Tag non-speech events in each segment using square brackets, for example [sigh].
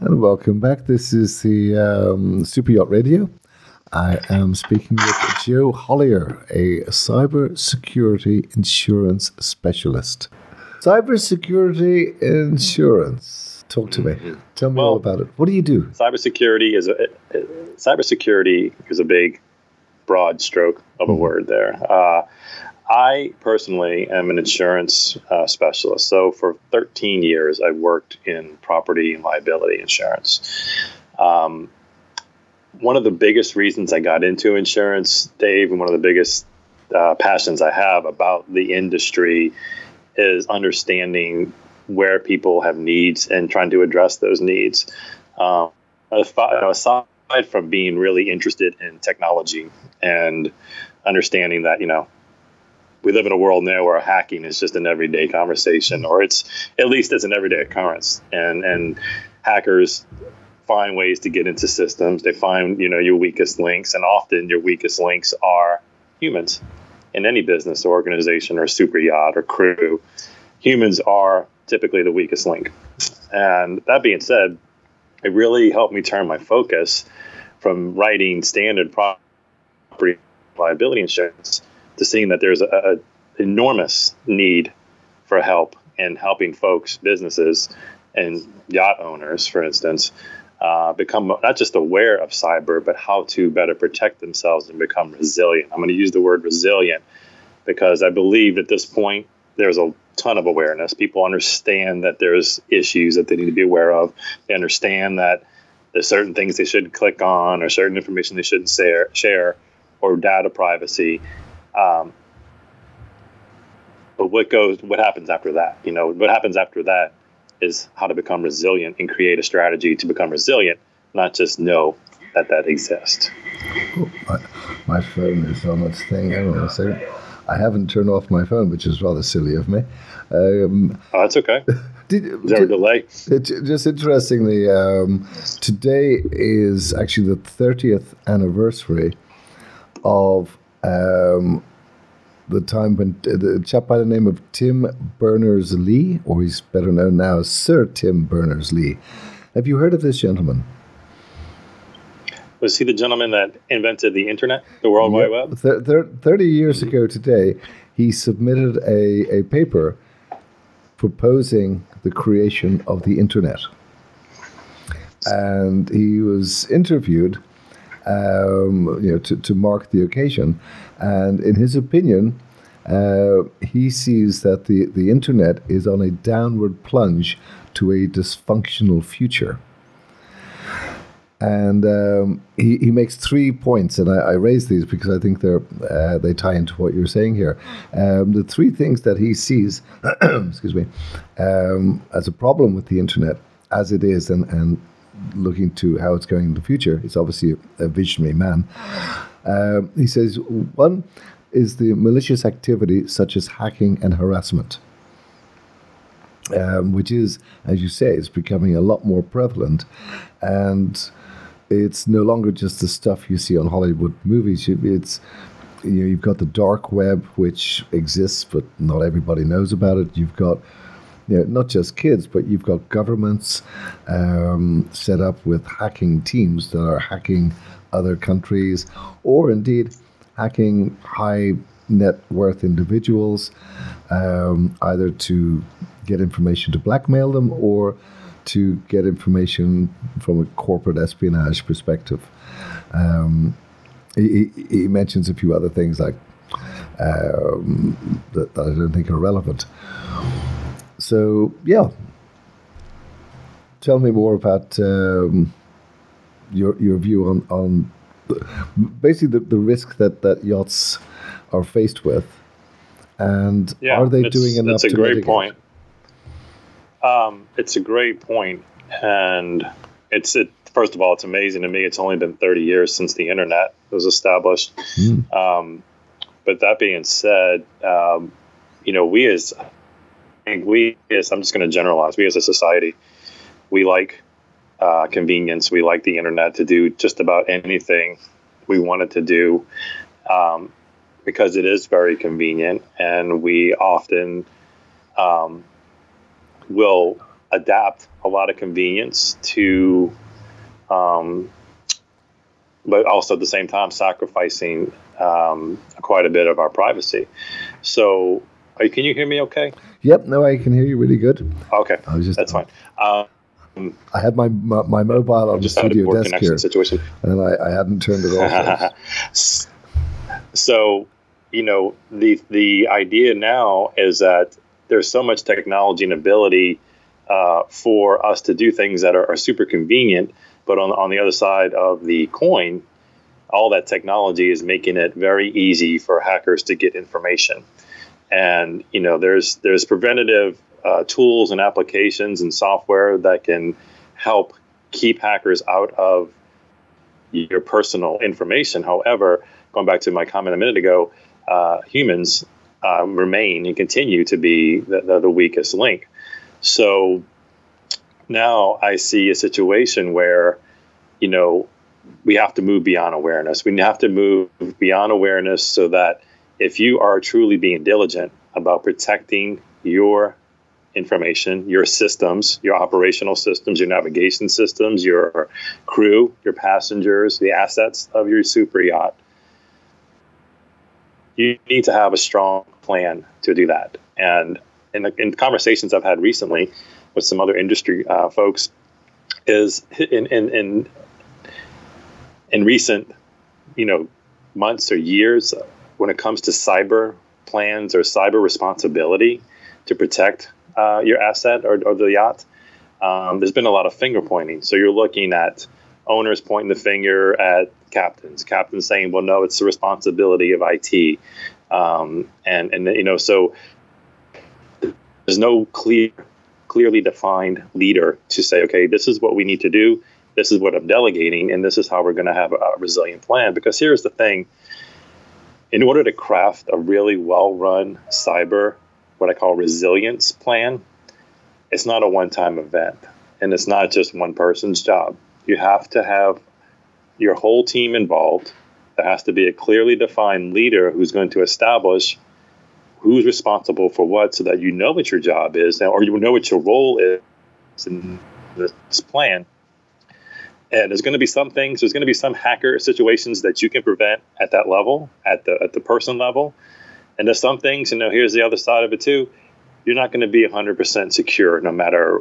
And welcome back. This is the um, Super Yacht Radio. I am speaking with Joe Hollier, a cyber security insurance specialist. Cyber security insurance. Talk to me. Tell me Well- all about it. What do you do? cybersecurity is a cybersecurity is a big, broad stroke of a word there. Uh, I personally am an insurance uh, specialist. So for 13 years, I worked in property and liability insurance. Um, one of the biggest reasons I got into insurance, Dave, and one of the biggest uh, passions I have about the industry is understanding where people have needs and trying to address those needs. Um, aside aside from being really interested in technology and understanding that, you know, we live in a world now where hacking is just an everyday conversation, or it's at least it's an everyday occurrence. And and hackers find ways to get into systems. They find you know your weakest links, and often your weakest links are humans. In any business or organization or super yacht or crew, humans are typically the weakest link. And that being said, it really helped me turn my focus from writing standard property liability insurance to seeing that there's a, a enormous need for help in helping folks, businesses, and yacht owners, for instance, uh, become not just aware of cyber, but how to better protect themselves and become resilient. I'm going to use the word resilient because I believe at this point there's a ton of awareness. People understand that there's issues that they need to be aware of. They understand that there's certain things they shouldn't click on or certain information they shouldn't share, share or data privacy. Um, but what goes, what happens after that? You know, what happens after that is how to become resilient and create a strategy to become resilient, not just know that that exists. My, my phone is on its thing. Hang on a second. I haven't turned off my phone, which is rather silly of me. Um, Oh, that's okay. [laughs] did, Is there a delay? It, just interestingly, um, today is actually the 30th anniversary of um, the time when uh, the chap by the name of Tim Berners Lee, or he's better known now as Sir Tim Berners Lee. Have you heard of this gentleman? Was he the gentleman that invented the internet, the World Wide Web? Th- thir- 30 years ago today, he submitted a, a paper proposing the creation of the internet. And he was interviewed um, you know, to, to mark the occasion. And in his opinion, uh, he sees that the, the internet is on a downward plunge to a dysfunctional future. And um, he, he makes three points, and I, I raise these because I think they're uh, they tie into what you're saying here. Um, the three things that he sees, [clears throat] excuse me, um, as a problem with the internet as it is, and, and looking to how it's going in the future. He's obviously a, visionary man. Um, he says one is the malicious activity such as hacking and harassment um, which is, as you say, is becoming a lot more prevalent, and it's no longer just the stuff you see on Hollywood movies. It's you know, you've got the dark web, which exists, but not everybody knows about it. You've got you know, not just kids, but you've got governments um, set up with hacking teams that are hacking other countries, or indeed hacking high net worth individuals, um, either to get information to blackmail them or to get information from a corporate espionage perspective. Um, he, he mentions a few other things like um, that, that I don't think are relevant. So yeah, tell me more about um, your your view on on basically the, the risk that that yachts are faced with, and Yeah, are they doing enough? That's a to great mitigate? point. Um, it's a great point, and it's it. First of all, it's amazing to me. It's only been 30 years since the internet was established. Mm. Um, but that being said, um, you know, we as think we as I'm just going to generalize. We as a society, we like uh, convenience. We like the internet to do just about anything we want it to do um, because it is very convenient, and we often um, will adapt a lot of convenience to, um, but also at the same time sacrificing um, quite a bit of our privacy. So, can you hear me okay? Yep, no, I can hear you really good. Okay, I was just, that's fine. Um, I had my my, my mobile on the studio desk here, situation. and I, I hadn't turned it off. [laughs] so, you know, the the idea now is that there's so much technology and ability uh, for us to do things that are, are super convenient, but on on the other side of the coin, all that technology is making it very easy for hackers to get information. And you know, there's there's preventative uh, tools and applications and software that can help keep hackers out of your personal information. However, going back to my comment a minute ago, uh, humans uh, remain and continue to be the, the, the weakest link. So now I see a situation where, you know, we have to move beyond awareness. We have to move beyond awareness so that if you are truly being diligent about protecting your information, your systems, your operational systems, your navigation systems, your crew, your passengers, the assets of your super yacht, you need to have a strong plan to do that. And in, the, in conversations I've had recently with some other industry uh, folks, is in, in, in in recent, you know, months or years, when it comes to cyber plans or cyber responsibility to protect uh, your asset or, or the yacht, um, there's been a lot of finger pointing. So you're looking at owners pointing the finger at captains, captains saying, "Well, no, it's the responsibility of IT," um, and and you know, so there's no clear, clearly defined leader to say, "Okay, this is what we need to do this is what I'm delegating, and this is how we're going to have a, a resilient plan. Because here's the thing in order to craft a really well run cyber, what I call resilience plan, it's not a one time event and it's not just one person's job. You have to have your whole team involved. There has to be a clearly defined leader who's going to establish who's responsible for what so that you know what your job is or you know what your role is in this plan and there's going to be some things there's going to be some hacker situations that you can prevent at that level at the at the person level. And there's some things you know here's the other side of it too. You're not going to be 100% secure no matter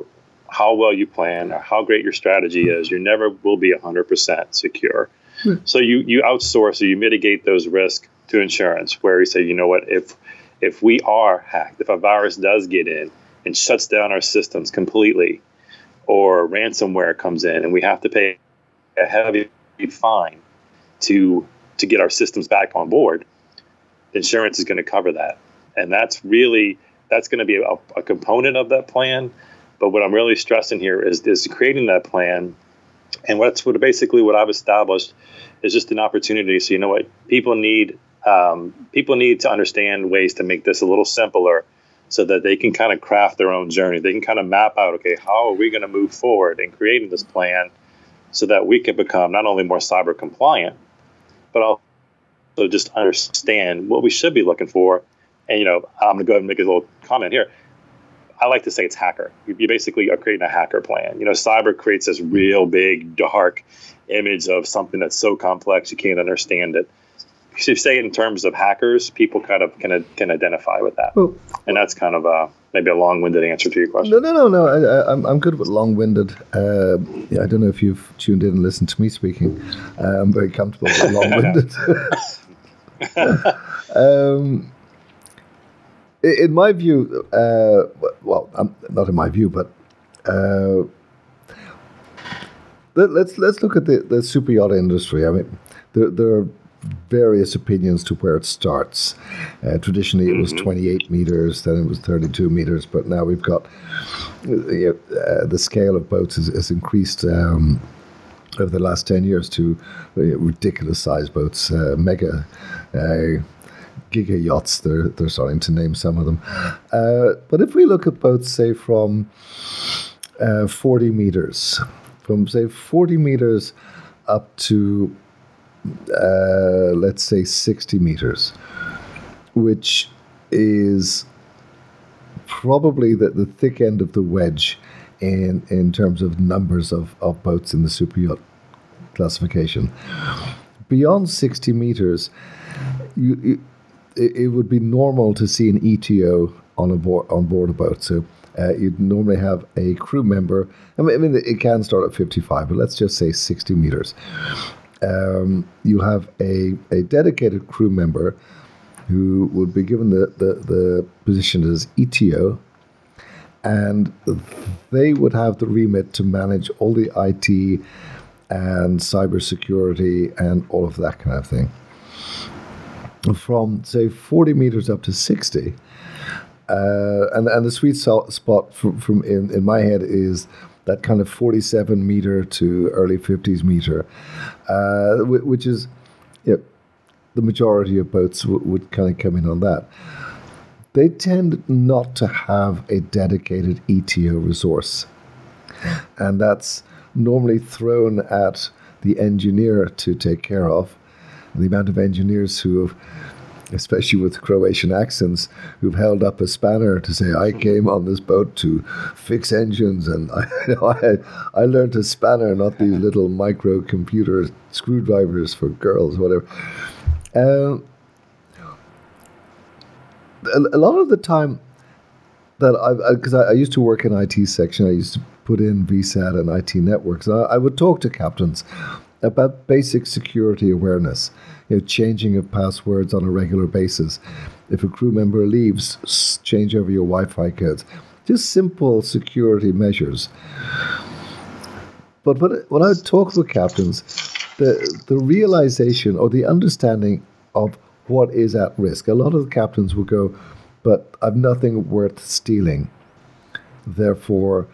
how well you plan or how great your strategy is. You never will be 100% secure. Hmm. so you you outsource or you mitigate those risks to insurance where you say you know what? If if we are hacked if a virus does get in and shuts down our systems completely or ransomware comes in and we have to pay a heavy fine to to get our systems back on board, insurance is going to cover that. And that's really that's going to be a, a component of that plan. But what I'm really stressing here is is creating that plan. And what's what basically what I've established is just an opportunity. So you know what people need um, people need to understand ways to make this a little simpler so that they can kind of craft their own journey. They can kind of map out, okay, how are we going to move forward in creating this plan so that we can become not only more cyber compliant, but also just understand what we should be looking for. And, you know, I'm going to go ahead and make a little comment here. I like to say it's hacker. You basically are creating a hacker plan. You know, cyber creates this real big, dark image of something that's so complex you can't understand it if you say it in terms of hackers, people kind of can can identify with that, well, and that's kind of a maybe a long-winded answer to your question. No, no, no, no. I, am I'm, I'm good with long-winded. Uh, yeah, I don't know if you've tuned in and listened to me speaking. Uh, I'm very comfortable with long-winded. [laughs] um, in my view, uh, well, um, not in my view, but uh, let, us let's, let's look at the, the super yacht industry. I mean, there, there are various opinions to where it starts. Uh, traditionally, it was mm-hmm. 28 meters, then it was 32 meters, but now we've got uh, uh, the scale of boats has, has increased. Um, over the last 10 years to uh, ridiculous size boats, uh, mega uh, giga yachts. They're they're starting to name some of them. Uh, but if we look at boats, say from uh, 40 meters, from say 40 meters up to uh, let's say 60 meters, which is probably the, the thick end of the wedge in in terms of numbers of, of boats in the super yacht classification. Beyond 60 meters, you, it would be normal to see an ETO on a board on board a boat. So uh, you'd normally have a crew member. I mean, I mean, it can start at 55, but let's just say 60 meters. Um, you have a, a dedicated crew member who would be given the, the, the position as ETO, and they would have the remit to manage all the IT and cybersecurity and all of that kind of thing. From say 40 meters up to 60, uh, and and the sweet spot from, from in, in my head is that kind of 47 meter to early 50s meter, uh, which is you know, the majority of boats w- would kind of come in on that. They tend not to have a dedicated ETO resource, and that's normally thrown at the engineer to take care of. The amount of engineers who have especially with Croatian accents, who've held up a spanner to say, "I came on this boat to fix engines," and [laughs] I, you know, I, I learned a spanner, not these little microcomputer screwdrivers for girls, whatever. Um, a, a, lot of the time that I, because I, I, I, used to work in IT section, I used to put in VSAT and IT networks. And I, I would talk to captains about basic security awareness you know, changing of passwords on a regular basis. If a crew member leaves, change over your Wi-Fi codes. Just simple security measures. But when, I talk with captains, the the realization or the understanding of what is at risk. A lot of the captains will go, but I've nothing worth stealing. Therefore,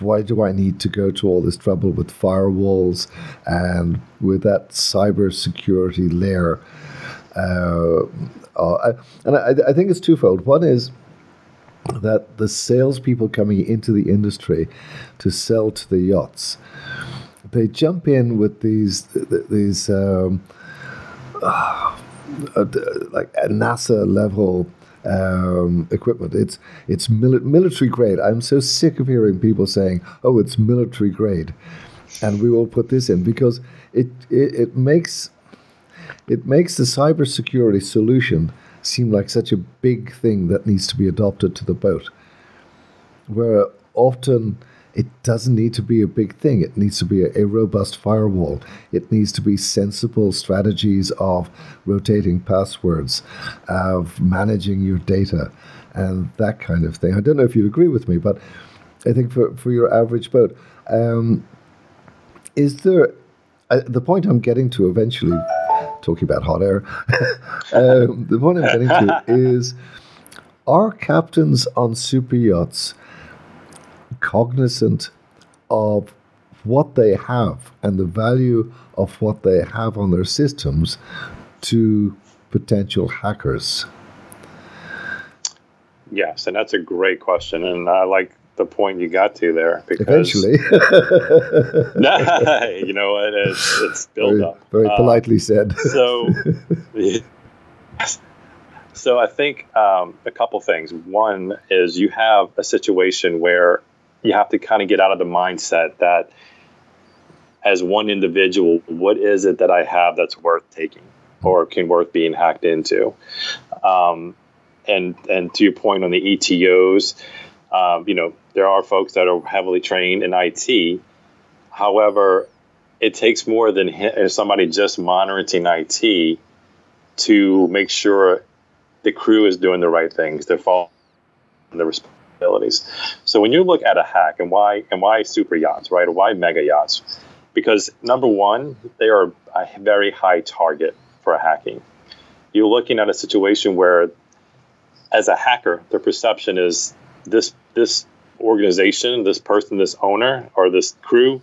why do I need to go to all this trouble with firewalls and with that cyber security layer? Uh, uh, and I, I, think it's twofold. One is that the salespeople coming into the industry to sell to the yachts, they jump in with these these um, uh, like NASA level um, equipment. It's it's mili- military grade. I'm so sick of hearing people saying, "Oh, it's military grade," and we will put this in because it it, it makes it makes the cybersecurity solution seem like such a big thing that needs to be adopted to the boat, where often it doesn't need to be a big thing. It needs to be a, a, robust firewall. It needs to be sensible strategies of rotating passwords, of managing your data, and that kind of thing. I don't know if you'd agree with me, but I think for, for your average boat, um, is there uh, the point I'm getting to eventually, talking about hot air, [laughs] um, the point I'm getting to [laughs] is are captains on super yachts cognizant of what they have and the value of what they have on their systems to potential hackers? Yes, and that's a great question, and I like the point you got to there. Because Eventually, [laughs] you know what? It's, it's build very, up. Very uh, politely said. so, [laughs] so I think um, a couple things. One is you have a situation where you have to kind of get out of the mindset that as one individual, what is it that I have that's worth taking or can worth being hacked into? Um, and and to your point on the ETOs, um, you know there are folks that are heavily trained in IT. However, it takes more than somebody just monitoring IT to make sure the crew is doing the right things. They're following the So when you look at a hack and why and why super yachts, right, or why mega yachts, because number one, they are a very high target for hacking. You're looking at a situation where, as a hacker, the perception is this this organization, this person, this owner, or this crew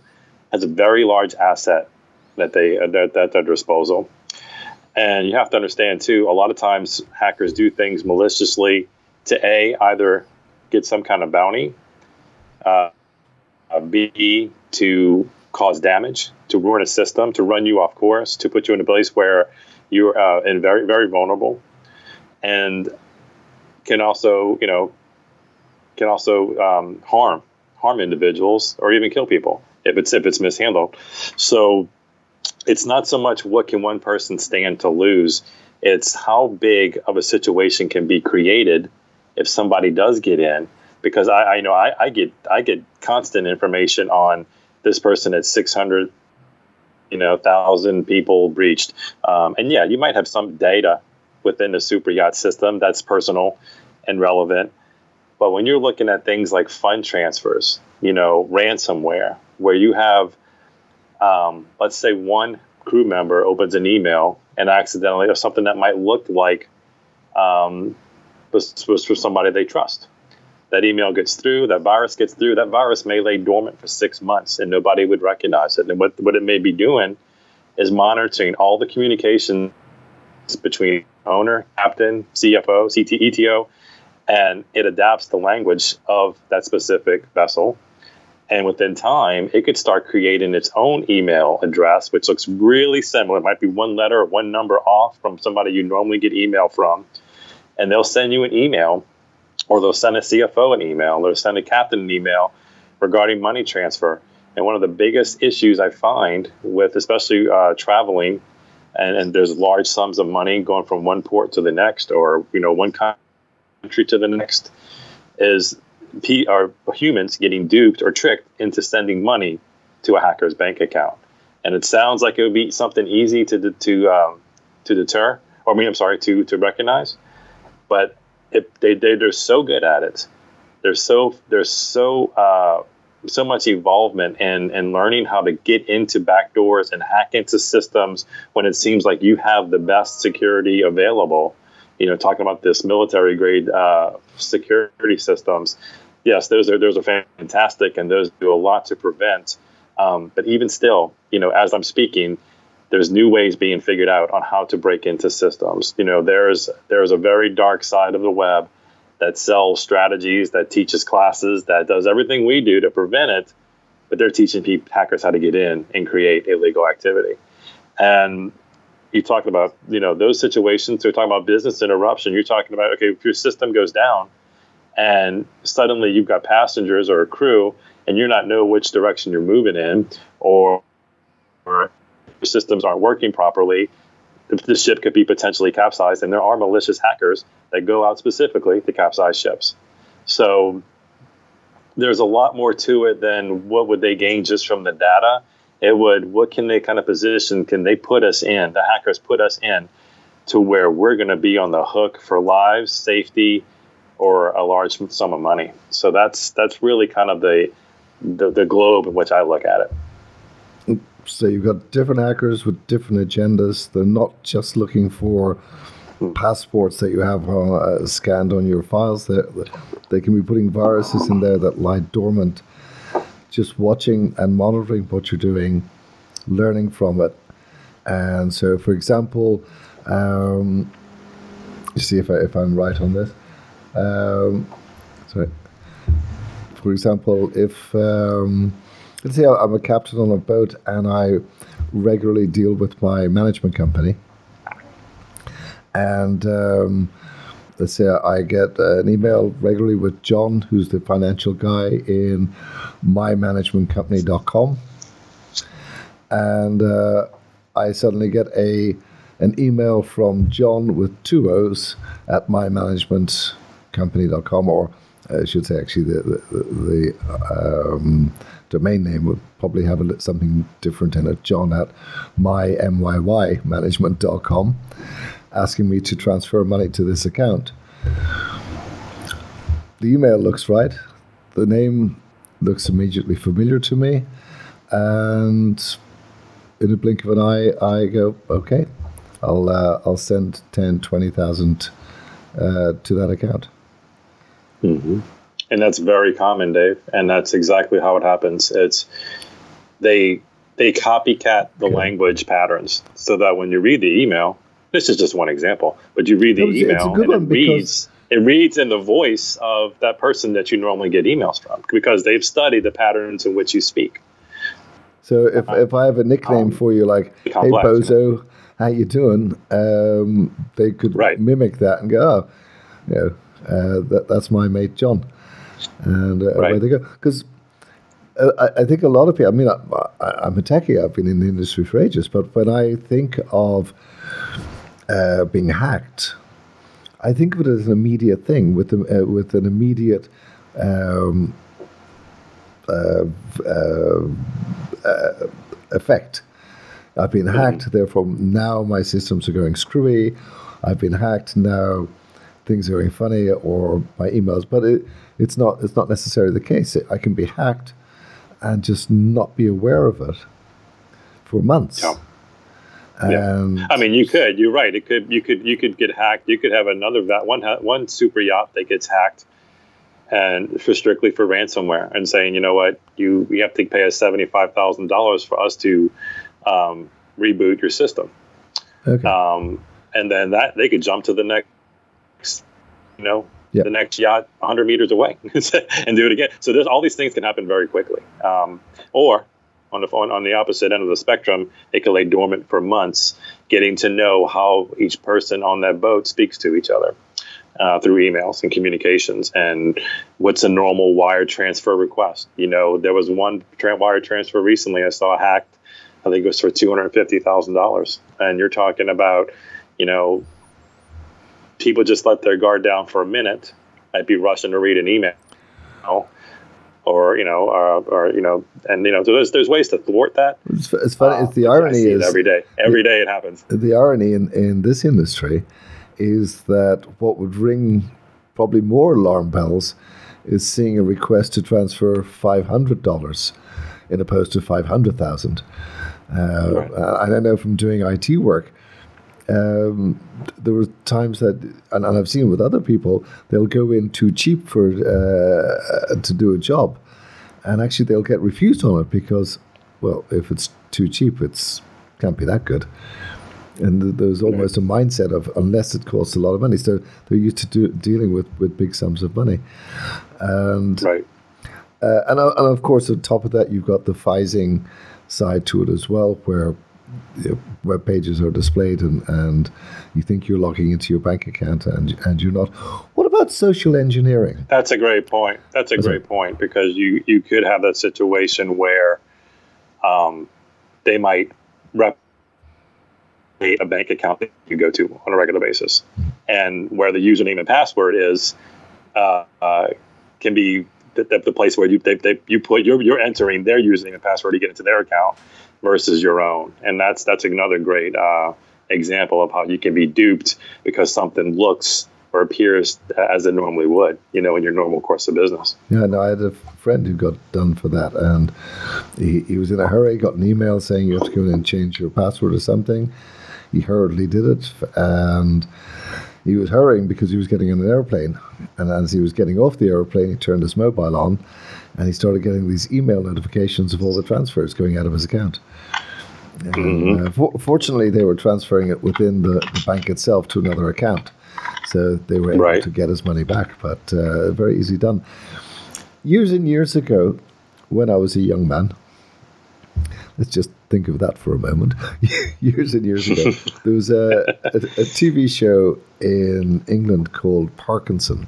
has a very large asset that they at their disposal. And you have to understand too, a lot of times hackers do things maliciously to a either get some kind of bounty, uh, b to cause damage, to ruin a system, to run you off course, to put you in a place where you're uh, in very very vulnerable, and can also you know can also um, harm harm individuals or even kill people if it's if it's mishandled. So it's not so much what can one person stand to lose it's how big of a situation can be created if somebody does get in because i, I know I, I, get i get constant information on this person at 600 you know thousand people breached um, and yeah you might have some data within the super yacht system that's personal and relevant. But when you're looking at things like fund transfers you know ransomware where you have um, let's say one crew member opens an email and accidentally, or something that might look like um, was, was for somebody they trust. That email gets through, that virus gets through, that virus may lay dormant for six months and nobody would recognize it. And what, what it may be doing is monitoring all the communications between owner, captain, CFO, CT, ETO, and it adapts the language of that specific vessel and within time, it could start creating its own email address, which looks really similar. It might be one letter or one number off from somebody you normally get email from. And they'll send you an email, or they'll send a CFO an email, they'll send a captain an email regarding money transfer. And one of the biggest issues I find with, especially uh, traveling, and, and there's large sums of money going from one port to the next, or you know, one country to the next, is are humans getting duped or tricked into sending money to a hacker's bank account. And it sounds like it would be something easy to to um, to deter, or I mean, I'm sorry, to to recognize. But if they, they they're so good at it, there's so there's so uh, so much involvement in in learning how to get into backdoors and hack into systems when it seems like you have the best security available. You know, talking about this military grade uh, security systems yes, those are those are fantastic, and those do a lot to prevent. Um, but even still, you know, as I'm speaking, there's new ways being figured out on how to break into systems. You know, there's there's a very dark side of the web that sells strategies, that teaches classes, that does everything we do to prevent it, but they're teaching people, hackers how to get in and create illegal activity. And you talked about, you know, those situations. We're talking about business interruption. You're talking about, okay, if your system goes down, and suddenly you've got passengers or a crew and you're not know which direction you're moving in or, or systems aren't working properly the ship could be potentially capsized and there are malicious hackers that go out specifically to capsize ships so there's a lot more to it than what would they gain just from the data it would what can they kind of position can they put us in the hackers put us in to where we're going to be on the hook for lives safety or a large sum of money. So that's that's really kind of the, the, the globe in which I look at it. So you've got different hackers with different agendas. They're not just looking for passports that you have uh, scanned on your files. They, they can be putting viruses in there that lie dormant. Just watching and monitoring what you're doing, learning from it. And so, for example, um, see if, I, if I'm right on this. Um, sorry. For example, if um, let's say I'm a captain on a boat and I regularly deal with my management company, and um, let's say I get an email regularly with John, who's the financial guy in mymanagementcompany.com, and uh, I suddenly get a an email from John with two O's at mymanagementcompany.com, or I should say, actually, the, the, the um, domain name would probably have a, something different in it. John at mymymanagement.com, asking me to transfer money to this account. The email looks right. The name looks immediately familiar to me. And in a blink of an eye, I go, okay, I'll, uh, I'll send 10, 20,000 uh, to that account. Mm-hmm. And that's very common, Dave. And that's exactly how it happens. It's they they copycat the okay. language patterns so that when you read the email, this is just one example, but you read the was, email and it reads it reads in the voice of that person that you normally get emails from because they've studied the patterns in which you speak. So if, uh, if I have a nickname um, for you like complex, Hey Bozo, how you doing? Um, they could right. mimic that and go, oh, you know, uh, that, that's my mate John, and uh, right. away they go. Because I, I, think a lot of people. I mean, I, am a techie. I've been in the industry for ages, but when I think of uh, being hacked, I think of it as an immediate thing with uh, with an immediate. Um, uh, uh, uh effect. I've been mm-hmm. hacked, therefore now my systems are going screwy. I've been hacked, now things are going funny, or my emails. But it, it's not it's not necessarily the case. I can be hacked and just not be aware of it for months. Yeah. yeah. I mean, you could. You're right. It could. You could. You could get hacked. You could have another one one super yacht that gets hacked, and for strictly for ransomware, and saying, you know what, you you have to pay us seventy five thousand dollars for us to um, reboot your system. Okay. Um, and then that they could jump to the next, you know, yep. the next yacht 100 meters away [laughs] and do it again. So there's all these things can happen very quickly. Um, or on the on, on the opposite end of the spectrum, it can lay dormant for months, getting to know how each person on that boat speaks to each other. Uh, through emails and communications, and what's a normal wire transfer request? You know, there was one tra- wire transfer recently I saw hacked I think it was for two hundred fifty thousand dollars. And you're talking about, you know, people just let their guard down for a minute. I'd be rushing to read an email, or you know, uh, or you know, and you know, so there's there's ways to thwart that. It's, it's funny. It's the irony is every day. Every day it happens. The irony in in this industry is that what would ring probably more alarm bells is seeing a request to transfer five hundred dollars in opposed to five hundred thousand. Uh, right. And I know from doing IT work, um, there were times that, and, and, I've seen with other people, they'll go in too cheap for uh, to do a job, and actually they'll get refused on it because, well, if it's too cheap, it's can't be that good. And there's almost a mindset of unless it costs a lot of money, so they're used to do, dealing with, with big sums of money, and right. Uh, and, and of course, on top of that, you've got the phishing side to it as well, where web pages are displayed and, and you think you're logging into your bank account and and you're not. What about social engineering? That's a great point. That's a That's great point because you you could have that situation where um, they might replicate a bank account that you go to on a regular basis, and where the username and password is uh, uh, can be the, the, the place where you they, they, you put you're, you're entering their username and password to get into their account versus your own, and that's that's another great uh, example of how you can be duped because something looks or appears as it normally would, you know, in your normal course of business. Yeah, no, I had a friend who got done for that, and he, he was in a hurry, got an email saying you have to go in and change your password or something. He hurriedly did it, and he was hurrying because he was getting on an airplane. And as he was getting off the airplane, he turned his mobile on and he started getting these email notifications of all the transfers going out of his account. Mm-hmm. Uh, for, fortunately, they were transferring it within the, the, bank itself to another account. So they were able right. to get his money back, but uh, very easy done. Years and years ago, when I was a young man, let's just think of that for a moment. [laughs] years and years ago, [laughs] there was a, a, a, TV show in England called Parkinson.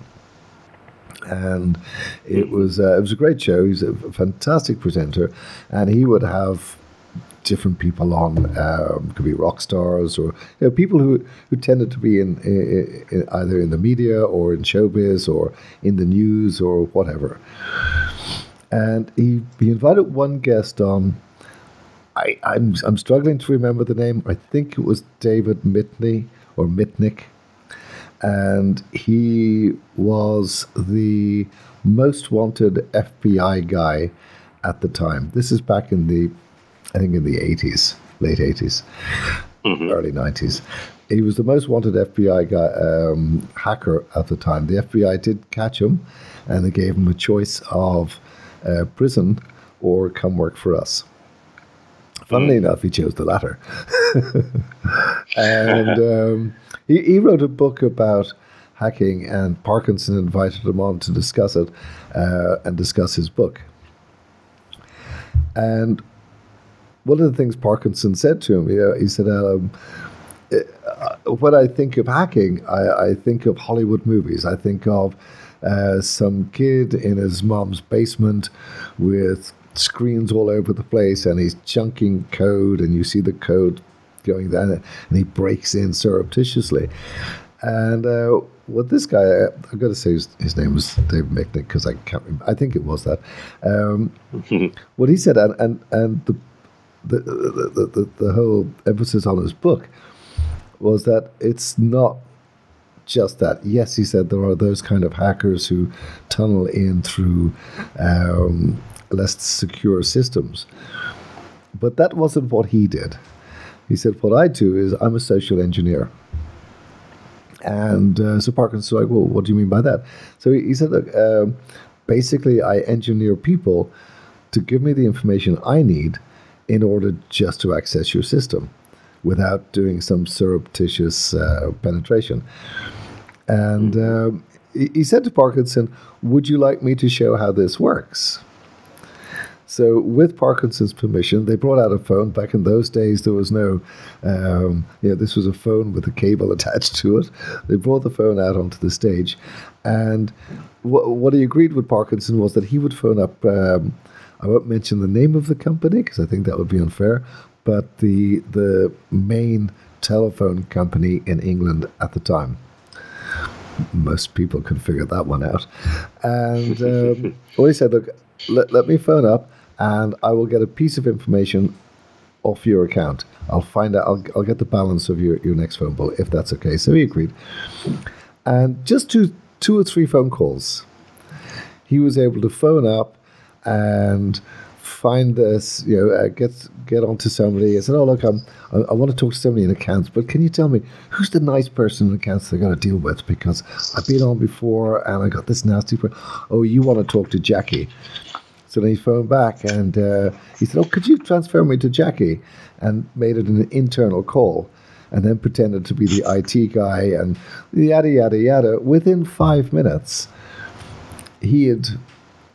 And it was uh, it was a great show. He's a fantastic presenter, and he would have different people on. Um, could be rock stars or you know, people who, who tended to be in, in, in, either in the media or in showbiz or in the news or whatever. And he, he invited one guest on I, I'm I'm struggling to remember the name. I think it was David Mitney or Mitnick, and he was the most wanted FBI guy at the time. This is back in the, I think in the 80s, late 80s, mm-hmm. early 90s. He was the most wanted FBI guy, um, hacker at the time. The FBI did catch him, and they gave him a choice of uh, prison or come work for us. Funnily mm. enough, he chose the latter. [laughs] and um, he, he, wrote a book about hacking, and Parkinson invited him on to discuss it uh, and discuss his book. And one of the things Parkinson said to him, you know, he said, um, uh, when I think of hacking, I, I, think of Hollywood movies. I think of uh, some kid in his mom's basement with screens all over the place and he's chunking code and you see the code going down and he breaks in surreptitiously. And uh, what this guy, I've got to say his, his name was Dave Michnick because I can't remember. I think it was that. Um, [laughs] what he said, and, and, and the, the, the, the, the whole emphasis on his book was that it's not just that. Yes, he said there are those kind of hackers who tunnel in through um, less secure systems. But that wasn't what he did. He said, What I do is I'm a social engineer. And uh, so Parkinson's like, Well, what do you mean by that? So he, he said, Look, um, basically, I engineer people to give me the information I need in order just to access your system without doing some surreptitious uh, penetration. And um, he, he said to Parkinson, Would you like me to show how this works? So, with Parkinson's permission, they brought out a phone. Back in those days, there was no, um, you know, this was a phone with a cable [laughs] attached to it. They brought the phone out onto the stage. And wh- what he agreed with Parkinson was that he would phone up, um, I won't mention the name of the company because I think that would be unfair, but the, the main telephone company in England at the time most people can figure that one out. And um, [laughs] well, he said, look, let, let me phone up and I will get a piece of information off your account. I'll find out, I'll, I'll get the balance of your, your next phone bill if that's okay. So he agreed. And just two, two or three phone calls, he was able to phone up and find this, you know, uh, get get onto somebody and said, "Oh, look, I'm, I, I, want to talk to somebody in accounts, but can you tell me who's the nice person in accounts I got to deal with? Because I've been on before and I got this nasty. Per- oh, you want to talk to Jackie? So then he phoned back and uh, he said, Oh, could you transfer me to Jackie? And made it an internal call and then pretended to be the IT guy and yada, yada, yada. Within five minutes, he had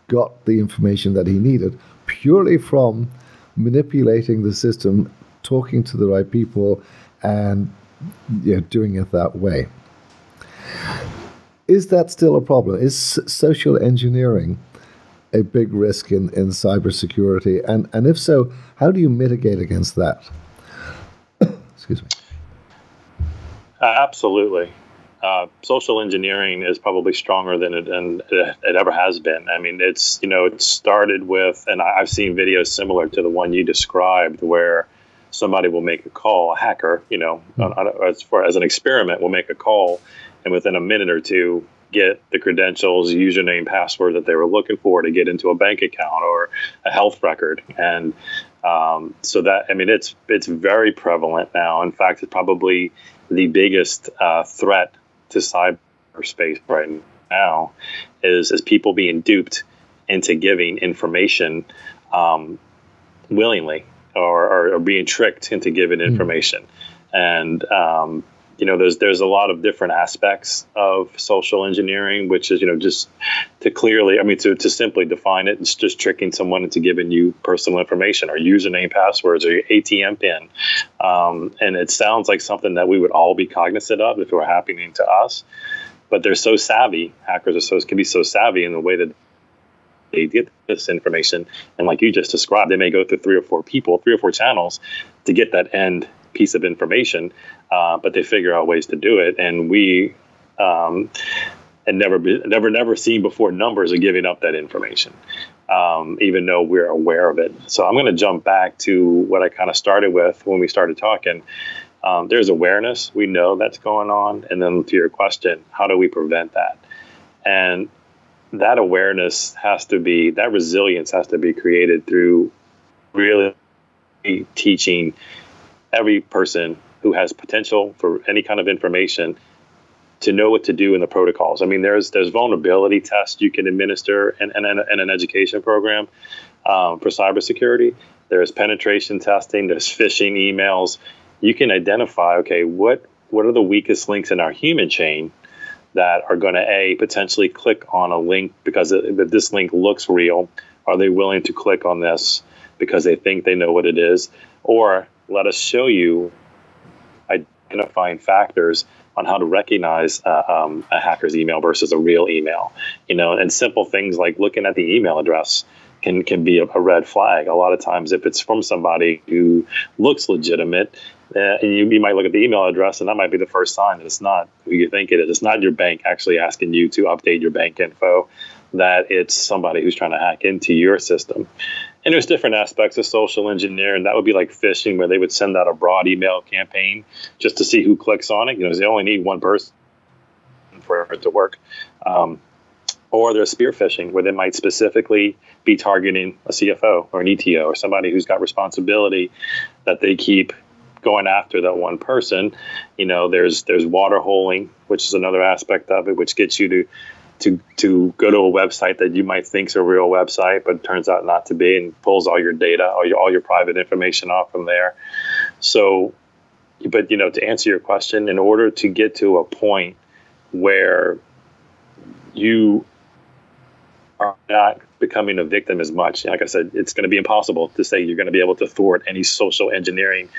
got the information that he needed purely from manipulating the system, talking to the right people, and know, doing it that way. Is that still a problem? Is social engineering a big risk in, in cybersecurity? And, and if so, how do you mitigate against that? [coughs] Excuse me. Absolutely. Uh, social engineering is probably stronger than it, and it, ever has been. I mean, it's you know it started with, and I've seen videos similar to the one you described, where somebody will make a call, a hacker, you know, mm-hmm. as far as an experiment, will make a call, and within a minute or two, get the credentials, username, password that they were looking for to get into a bank account or a health record. And um, so that I mean, it's it's very prevalent now. In fact, it's probably the biggest uh, threat to cyberspace right now is is people being duped into giving information um, willingly or, or, or, being tricked into giving hmm. information. Mm. And um, you know, there's there's a lot of different aspects of social engineering, which is you know just to clearly, I mean, to, to simply define it, it's just tricking someone into giving you personal information or username, passwords, or your ATM pin. Um, and it sounds like something that we would all be cognizant of if it were happening to us. But they're so savvy, hackers are so can be so savvy in the way that they get this information. And like you just described, they may go through three or four people, three or four channels to get that end piece of information, uh, but they figure out ways to do it. And we um, had never been, never, never seen before numbers of giving up that information, um, even though we're aware of it. So I'm going to jump back to what I kind of started with when we started talking. Um, there's awareness. We know that's going on. And then to your question, how do we prevent that? And that awareness has to be, that resilience has to be created through really teaching every person who has potential for any kind of information to know what to do in the protocols. I mean, there's there's vulnerability tests you can administer in, in, in an education program um, for cybersecurity. There's penetration testing. There's phishing emails. You can identify okay what what are the weakest links in our human chain that are going to a potentially click on a link because if this link looks real. Are they willing to click on this because they think they know what it is, or let us show you identifying factors on how to recognize uh, um, a hacker's email versus a real email. You know, and simple things like looking at the email address can can be a, a, red flag. A lot of times, if it's from somebody who looks legitimate, uh, and you, you might look at the email address, and that might be the first sign that it's not who you think it is. It's not your bank actually asking you to update your bank info. That it's somebody who's trying to hack into your system. And there's different aspects of social engineering. That would be like phishing, where they would send out a broad email campaign just to see who clicks on it. You know, they only need one person for it to work. Um, or there's spear phishing, where they might specifically be targeting a CFO or an ETO or somebody who's got responsibility that they keep going after that one person. You know, there's there's water holing, which is another aspect of it, which gets you to to to go to a website that you might think is a real website, but turns out not to be, and pulls all your data, all your all your private information off from there. So, but you know, to answer your question, in order to get to a point where you are not becoming a victim as much. Like I said, it's going to be impossible to say you're going to be able to thwart any social engineering,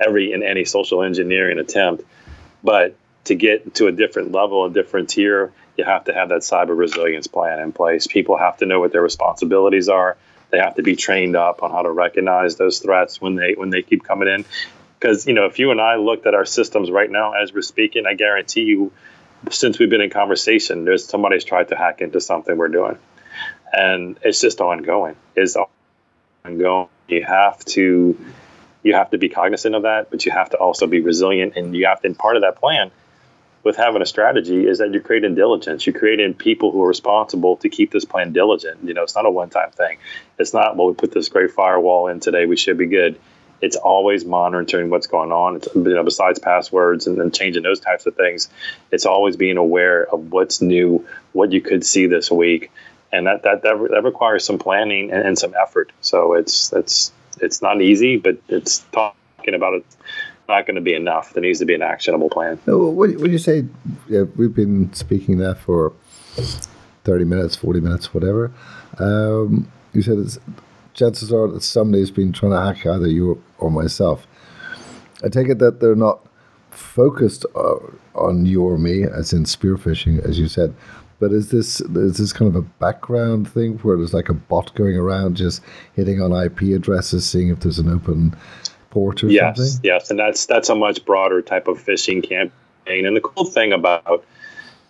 every and any social engineering attempt. But to get to a different level, a different tier, you have to have that cyber resilience plan in place. People have to know what their responsibilities are. They have to be trained up on how to recognize those threats when they when they keep coming in. Because you know, if you and I looked at our systems right now as we're speaking, I guarantee you, since we've been in conversation, there's somebody's tried to hack into something we're doing, and it's just ongoing. It's ongoing. You have to you have to be cognizant of that, but you have to also be resilient, and you have to. And part of that plan with having a strategy is that you're creating diligence. You're creating people who are responsible to keep this plan diligent. You know, it's not a one-time thing. It's not well, we put this great firewall in today, we should be good. It's always monitoring what's going on. It's, you know, besides passwords and changing those types of things, it's always being aware of what's new, what you could see this week, and that that that, that requires some planning and, and some effort. So it's it's it's not easy, but it's talking about it not going to be enough. There needs to be an actionable plan. What would you say? Yeah, we've been speaking there for 30 minutes, 40 minutes, whatever. Um, you said chances are that somebody's been trying to hack either you or myself. I take it that they're not focused uh, on you or me, as in spearphishing, as you said. But is this is this kind of a background thing where there's like a bot going around just hitting on IP addresses, seeing if there's an open port or yes, something? Yes, and that's that's a much broader type of phishing campaign. And the cool thing about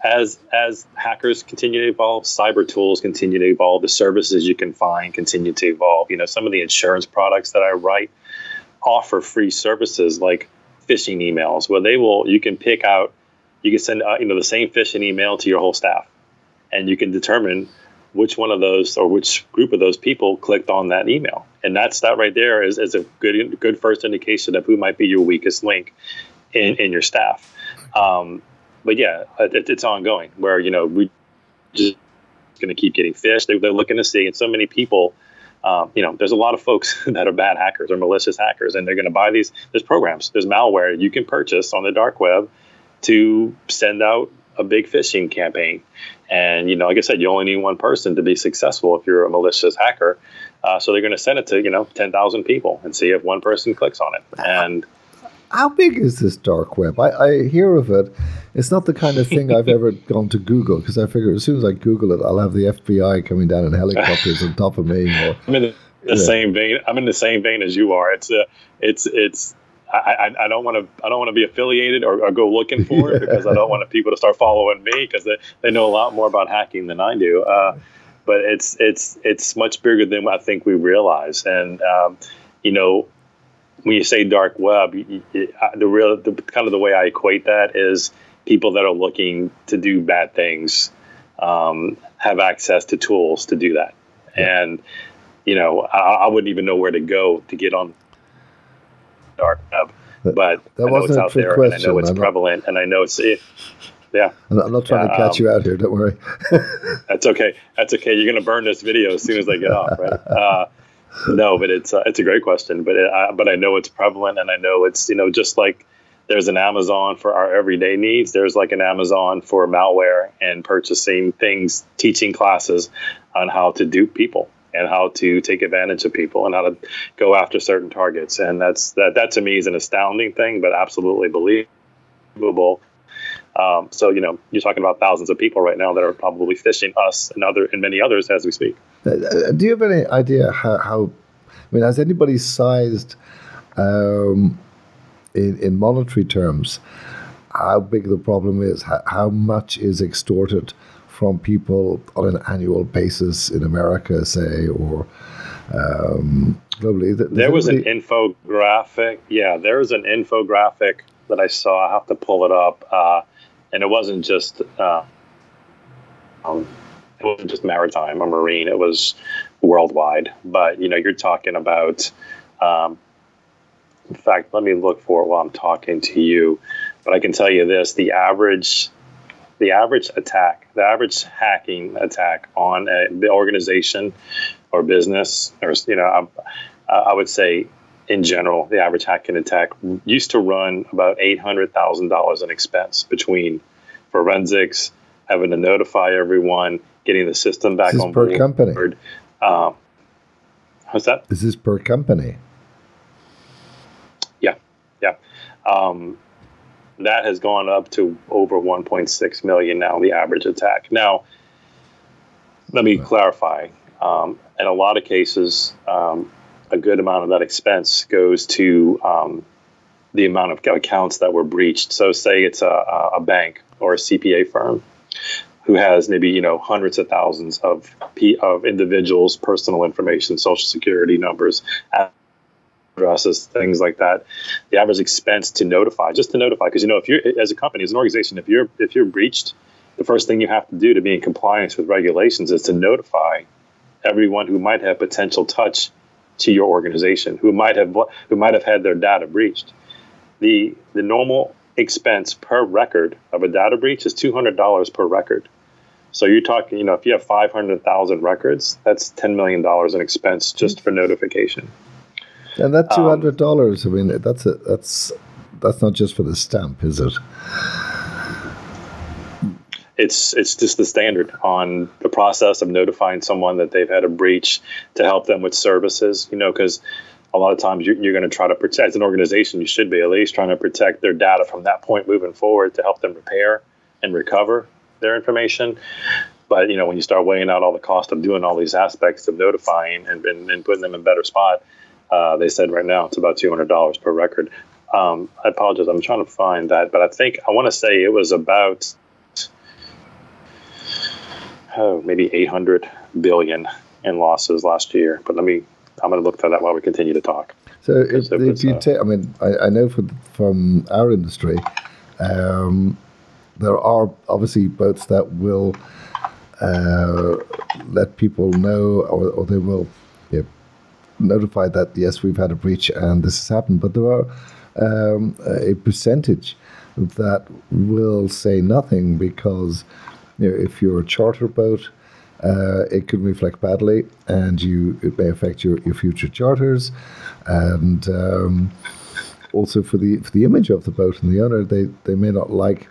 as as hackers continue to evolve, cyber tools continue to evolve, the services you can find continue to evolve. You know, some of the insurance products that I write offer free services like phishing emails, where they will you can pick out you can send uh, you know the same phishing email to your whole staff, and you can determine which one of those or which group of those people clicked on that email. And that's that right there is, is a good good first indication of who might be your weakest link in, in your staff. Um, but yeah, it, it's ongoing where, you know, we just going to keep getting phished. They're, they're, looking to see, and so many people, um, you know, there's a lot of folks [laughs] that are bad hackers or malicious hackers, and they're going to buy these. There's programs, there's malware you can purchase on the dark web to send out a big phishing campaign. And you know, like I said, you only need one person to be successful if you're a malicious hacker. Uh, so they're going to send it to you know ten thousand people and see if one person clicks on it. And how big is this dark web? I, I hear of it. It's not the kind of thing I've ever [laughs] gone to Google because I figure as soon as I Google it, I'll have the FBI coming down in helicopters on top of me. Or, I'm in the, the yeah. same vein. I'm in the same vein as you are. It's a, uh, it's it's I, I, don't want to I don't want to be affiliated or, or go looking for it [laughs] because I don't want people to start following me because they, they know a lot more about hacking than I do. Uh, but it's it's it's much bigger than I think we realize. And um, you know, when you say dark web, you, you, the real the, kind of the way I equate that is people that are looking to do bad things um, have access to tools to do that. And you know, I, I wouldn't even know where to go to get on dark web. But that I know it's out there, question. and I know it's I'm prevalent, not, and I know it's it, yeah. I'm not trying yeah, to catch um, you out here. Don't worry. [laughs] that's okay. That's okay. You're going to burn this video as soon as I get off, right? [laughs] Uh, no, but it's uh, it's a great question. But it, uh, but I know it's prevalent, and I know it's you know just like there's an Amazon for our everyday needs. There's like an Amazon for malware and purchasing things, teaching classes on how to dupe people and how to take advantage of people and how to go after certain targets. And that's that that to me is an astounding thing, but absolutely believable. Um, so you know, you're talking about thousands of people right now that are probably phishing us and other and many others as we speak. Uh, do you have any idea how, how I mean, has anybody sized um, in, in monetary terms how big the problem is? How, how much is extorted from people on an annual basis in America, say, or um, globally? Does there was anybody... an infographic. Yeah, there was an infographic that I saw. I have to pull it up. Uh, and it wasn't just uh, um, it wasn't just maritime or marine. It was worldwide. But you know, you're talking about. Um, in fact, let me look for it while I'm talking to you. But I can tell you this: the average, the average attack, the average hacking attack on a the organization or business, or you know, I, I would say in general, the average hacking attack used to run about eight hundred thousand dollars in expense between forensics, having to notify everyone, getting the system back this on per board. company. Um, what's that? This is per company. Yeah, yeah. Um, that has gone up to over 1.6 million now. The average attack. Now, let me clarify. Um, in a lot of cases, um, a good amount of that expense goes to um, the amount of accounts that were breached. So, say it's a, a bank or a CPA firm who has maybe you know hundreds of thousands of of individuals' personal information, social security numbers, addresses, things like that. The average expense to notify, just to notify, because you know if you're as a company, as an organization, if you're if you're breached, the first thing you have to do to be in compliance with regulations is to notify everyone who might have potential touch to your organization, who might have who might have had their data breached. The the normal expense per record of a data breach is two hundred dollars per record. So you're talking, you know, if you have five hundred thousand records, that's ten million dollars in expense just for notification. And that two hundred dollars, um, I mean, that's a, that's that's not just for the stamp, is it? It's it's just the standard on the process of notifying someone that they've had a breach to help them with services. You know, because a lot of times you're, you're going to try to protect as an organization. You should be at least trying to protect their data from that point moving forward to help them repair and recover their information. But you know, when you start weighing out all the cost of doing all these aspects of notifying and, and, and putting them in a better spot, uh, they said right now it's about two hundred dollars per record. Um, I apologize. I'm trying to find that, but I think I want to say it was about oh maybe 800 billion in losses last year. But let me I'm going to look for that while we continue to talk. So if, if you uh, take, I mean, I, I know from, from our industry, um, there are obviously boats that will uh, let people know, or, or they will you know, notify that yes, we've had a breach and this has happened. But there are um, a percentage that will say nothing because you know, if you're a charter boat uh, it could reflect badly, and you it may affect your, your future charters, and um, also for the for the image of the boat and the owner, they they may not like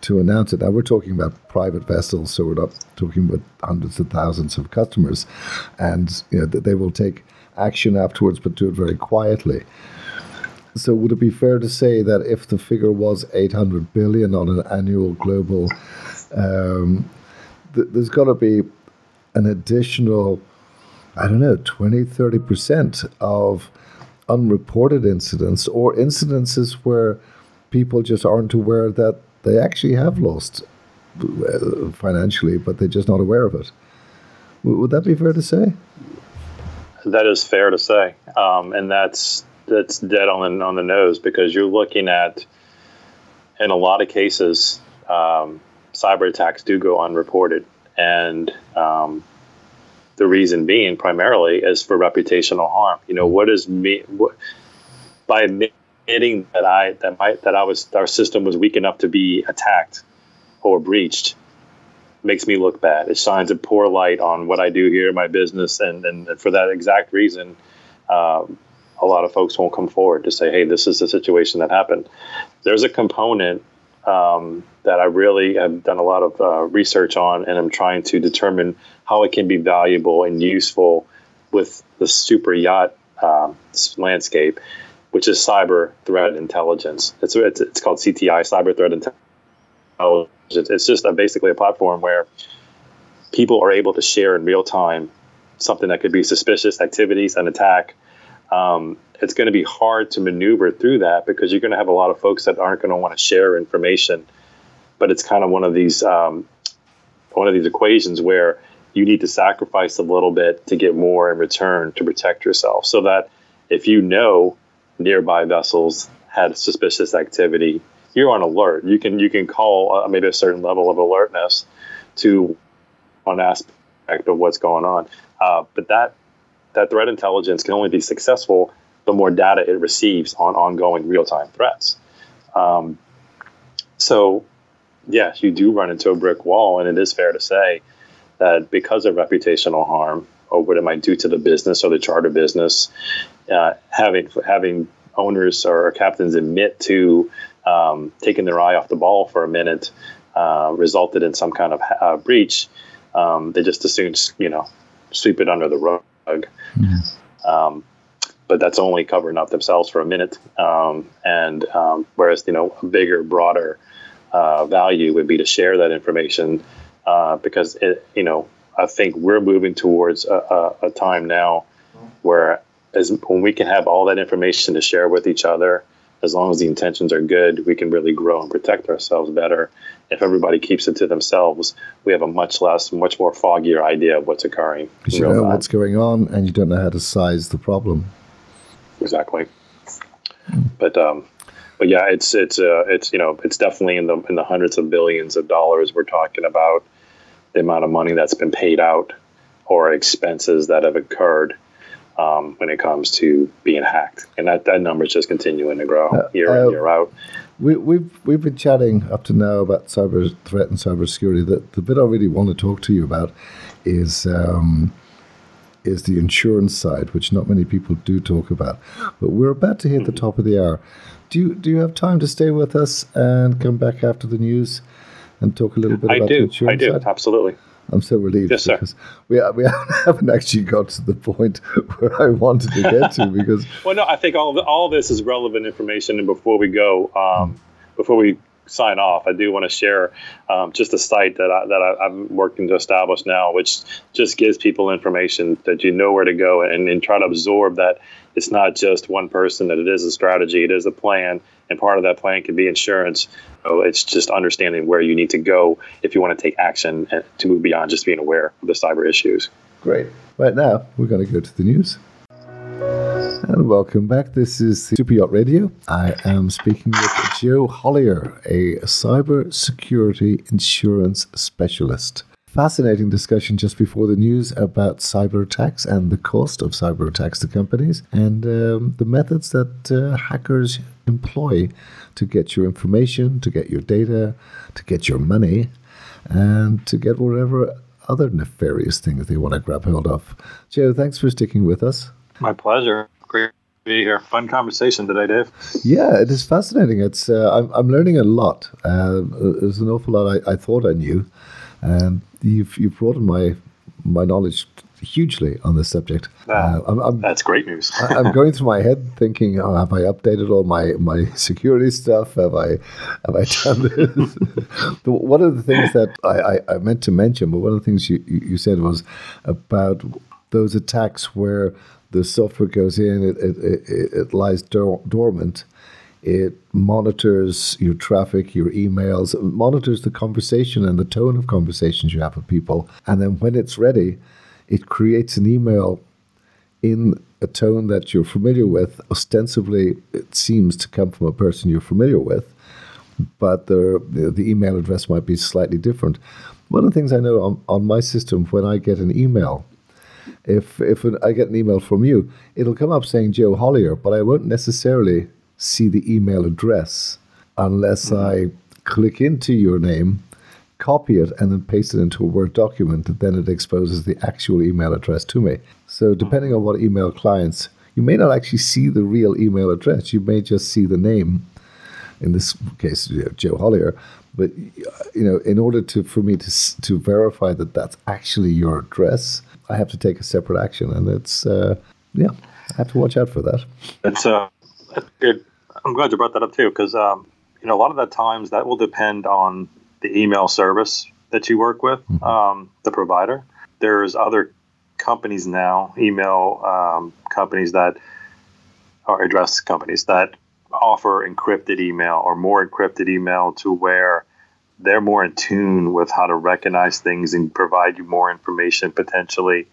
to announce it. Now we're talking about private vessels, so we're not talking about hundreds of thousands of customers, and you know they will take action afterwards, but do it very quietly. So would it be fair to say that if the figure was 800 billion on an annual global, um, th- there's got to be an additional, I don't know, 20, 30% of unreported incidents or incidences where people just aren't aware that they actually have lost uh, financially, but they're just not aware of it. Would that be fair to say? That is fair to say, um, and that's that's dead on the on the nose because you're looking at, in a lot of cases, um, cyber attacks do go unreported and um, the reason being primarily is for reputational harm. You know, what is me what, by admitting that I that my that I was our system was weak enough to be attacked or breached makes me look bad. It shines a poor light on what I do here my business, and and for that exact reason. Um, a lot of folks won't come forward to say, "Hey, this is the situation that happened." There's a component um, that I really have done a lot of uh, research on, and I'm trying to determine how it can be valuable and useful with the super yacht uh, landscape, which is cyber threat intelligence. It's, it's, it's called CTI, cyber threat intelligence. It's just a, basically a platform where people are able to share in real time something that could be suspicious activities, an attack. Um, it's going to be hard to maneuver through that because you're going to have a lot of folks that aren't going to want to share information. But it's kind of one of these um, one of these equations where you need to sacrifice a little bit to get more in return to protect yourself. So that if you know nearby vessels had suspicious activity, you're on alert. You can you can call uh, maybe a certain level of alertness to one aspect of what's going on. Uh, but that that threat intelligence can only be successful the more data it receives on ongoing real time threats. Um, so, yes, you do run into a brick wall, and it is fair to say that because of reputational harm or what it might do to the business or the charter business, uh, having having owners or captains admit to um, taking their eye off the ball for a minute uh, resulted in some kind of uh, breach. Um, they just assume, you know, sweep it under the rug. Mm-hmm. Um, but that's only covering up themselves for a minute. Um, and um, whereas, you know, a bigger, broader uh, value would be to share that information uh, because, it, you know, I think we're moving towards a, a, a time now where as when we can have all that information to share with each other, as long as the intentions are good, we can really grow and protect ourselves better. If everybody keeps it to themselves, we have a much less, much more foggier idea of what's occurring. You know what's going on, and you don't know how to size the problem. Exactly. But um, but yeah, it's it's uh, it's you know it's definitely in the in the hundreds of billions of dollars we're talking about the amount of money that's been paid out or expenses that have occurred um, when it comes to being hacked, and that, that number is just continuing to grow uh, year uh, in year out. We, we've we've been chatting up to now about cyber threat and cyber security. The, the bit I really want to talk to you about is um, is the insurance side, which not many people do talk about. But we're about to hit the top of the hour. Do you do you have time to stay with us and come back after the news and talk a little bit I about do. the insurance I do. Side? Absolutely. I'm so relieved yes, because we we [laughs] haven't actually got to the point [laughs] where I wanted to get to because [laughs] well no I think all of, all this is relevant information and before we go um, before we sign off I do want to share um, just a site that I, that I, am working to establish now which just gives people information that you know where to go and, and try to absorb that it's not just one person that it is a strategy it is a plan and part of that plan can be insurance. So it's just understanding where you need to go if you want to take action to move beyond just being aware of the cyber issues. Great. Right now, we're going to go to the news. And welcome back. This is Super Yacht Radio. I am speaking with Joe Hollier, a cyber security insurance specialist fascinating discussion just before the news about cyber attacks and the cost of cyber attacks to companies and um, the methods that uh, hackers employ to get your information, to get your data, to get your money, and to get whatever other nefarious things they want to grab hold of. Joe, thanks for sticking with us. My pleasure. Great to be here. Fun conversation today, Dave. Yeah, it is fascinating. It's uh, I'm, I'm learning a lot. Uh, there's an awful lot I, I thought I knew, and you've you've broadened my my knowledge hugely on this subject. uh, I'm, I'm, that's great news. I, am going through my head thinking, oh, have I updated all my, my security stuff? Have I have I done [laughs] this? but one of the things that I, I, I, meant to mention, but one of the things you, you said was about those attacks where the software goes in, it, it, it, it lies dor- dormant, it monitors your traffic, your emails, it monitors the conversation and the tone of conversations you have with people. And then when it's ready, it creates an email in a tone that you're familiar with. Ostensibly, it seems to come from a person you're familiar with, but the, the email address might be slightly different. One of the things I know on, on my system, when I get an email, if if I get an email from you, it'll come up saying Joe Hollier, but I won't necessarily see the email address unless mm-hmm. I click into your name, copy it, and then paste it into a Word document. Then it exposes the actual email address to me. So, depending on what email clients, you may not actually see the real email address. You may just see the name. In this case, you know, Joe Hollier. But you know, in order to for me to to verify that that's actually your address, I have to take a separate action, and it's uh, yeah, I have to watch out for that. It's uh, good I'm glad you brought that up too, because um, you know a lot of the times that will depend on the email service that you work with, mm-hmm. um, the provider. There's other companies now, email um, companies that or address companies that offer encrypted email or more encrypted email to where they're more in tune with how to recognize things and provide you more information potentially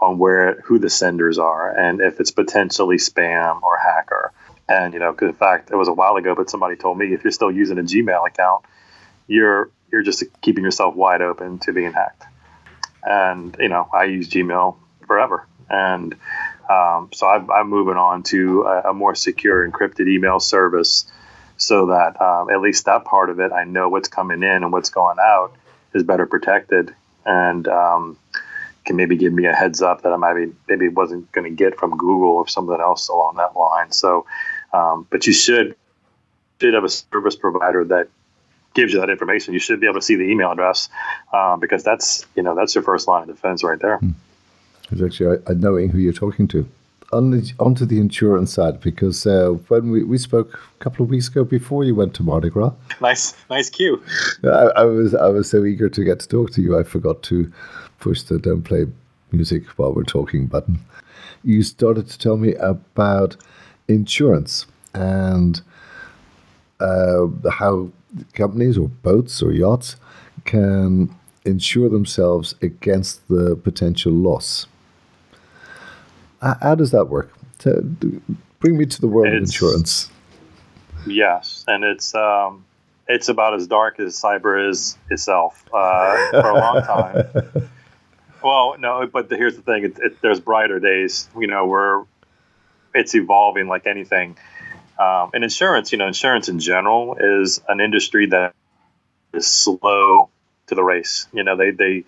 on where who the senders are and if it's potentially spam or hacker. And you know, in fact, it was a while ago, but somebody told me if you're still using a Gmail account, you're you're just keeping yourself wide open to being hacked. And you know, I use Gmail forever, and um, so I'm, I'm, moving on to a, a, more secure encrypted email service, so that um, at least that part of it, I know what's coming in and what's going out is better protected, and um, can maybe give me a heads up that I maybe maybe wasn't going to get from Google or something else along that line. So, um, but you should should have a service provider that gives you that information. You should be able to see the email address um, because that's you know that's your first line of defense right there. Hmm. It's actually knowing who you're talking to. On the, onto the insurance side, because uh, when we, we spoke a couple of weeks ago before you went to Mardi Gras, [laughs] nice nice cue. I, I was I was so eager to get to talk to you, I forgot to push the don't play music while we're talking button. You started to tell me about insurance and uh, how companies or boats or yachts can insure themselves against the potential loss. How does that work? To, bring me to the world it's, of insurance. Yes, and it's um, it's about as dark as cyber is itself uh, for a long time. [laughs] well, no, but the, here's the thing: it, it, there's brighter days. You know, where it's evolving like anything. Um, and insurance, you know, insurance in general is an industry that is slow to the race. You know, they they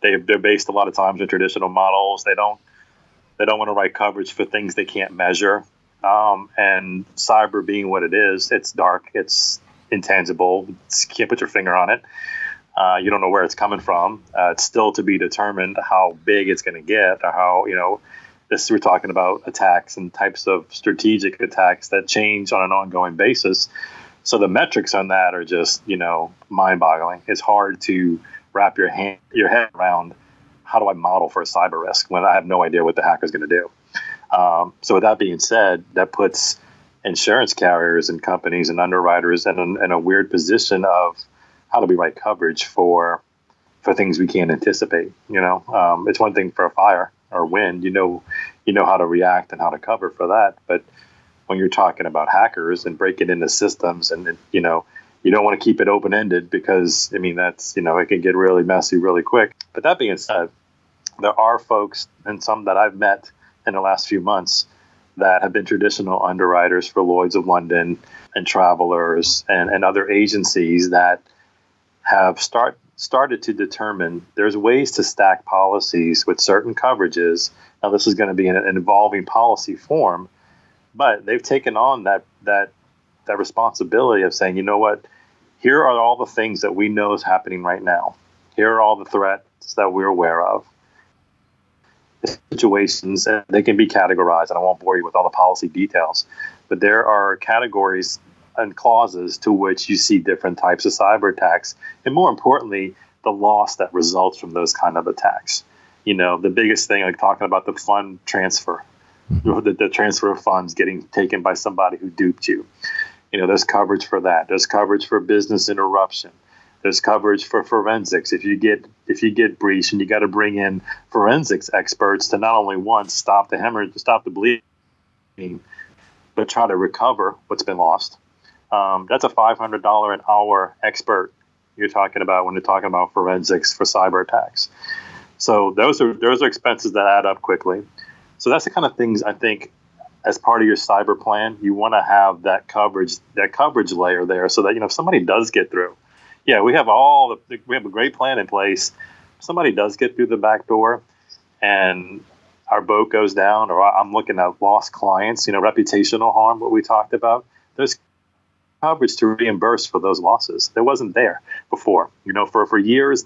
they they're based a lot of times in traditional models. They don't they don't want to write coverage for things they can't measure. Um, and cyber being what it is, it's dark, it's intangible. You can't put your finger on it. Uh, you don't know where it's coming from. Uh, it's still to be determined how big it's going to get, or how you know this we're talking about attacks and types of strategic attacks that change on an ongoing basis. So the metrics on that are just, you know, mind-boggling. It's hard to wrap your hand your head around how do I model for a cyber risk when I have no idea what the hacker is going to do. Um, so with that being said, that puts insurance carriers and companies and underwriters in in a weird position of how do we write coverage for for things we can't anticipate. You know, um, it's one thing for a fire or wind, you know, you know how to react and how to cover for that. But when you're talking about hackers and breaking into systems, and you know, you don't want to keep it open ended because I mean that's you know it can get really messy really quick. But that being said, there are folks and some that I've met in the last few months that have been traditional underwriters for Lloyd's of London and Travelers and, and other agencies that have start started to determine there's ways to stack policies with certain coverages. Now, this is going to be an, evolving policy form, but they've taken on that that that responsibility of saying, you know what, here are all the things that we know is happening right now. Here are all the threats that we're aware of. Situations, and they can be categorized, and I won't bore you with all the policy details, but there are categories and clauses to which you see different types of cyber attacks, and more importantly, the loss that results from those kind of attacks. You know, the biggest thing, like talking about the fund transfer, mm-hmm. the, the transfer of funds getting taken by somebody who duped you. You know, there's coverage for that. There's coverage for business interruption. There's coverage for forensics. If you get if you get breached and you got to bring in forensics experts to not only once stop the hemorrhage, stop the bleeding, but try to recover what's been lost um, that's a $500 an hour expert you're talking about when you're talking about forensics for cyber attacks. So those are those are expenses that add up quickly. So that's the kind of things I think as part of your cyber plan, you want to have that coverage that coverage layer there so that you know if somebody does get through. Yeah, we have all the, we have a great plan in place. If somebody does get through the back door and our boat goes down or I'm looking at lost clients, you know, reputational harm what we talked about. There's coverage to reimburse for those losses. There wasn't there before. You know, for, for years,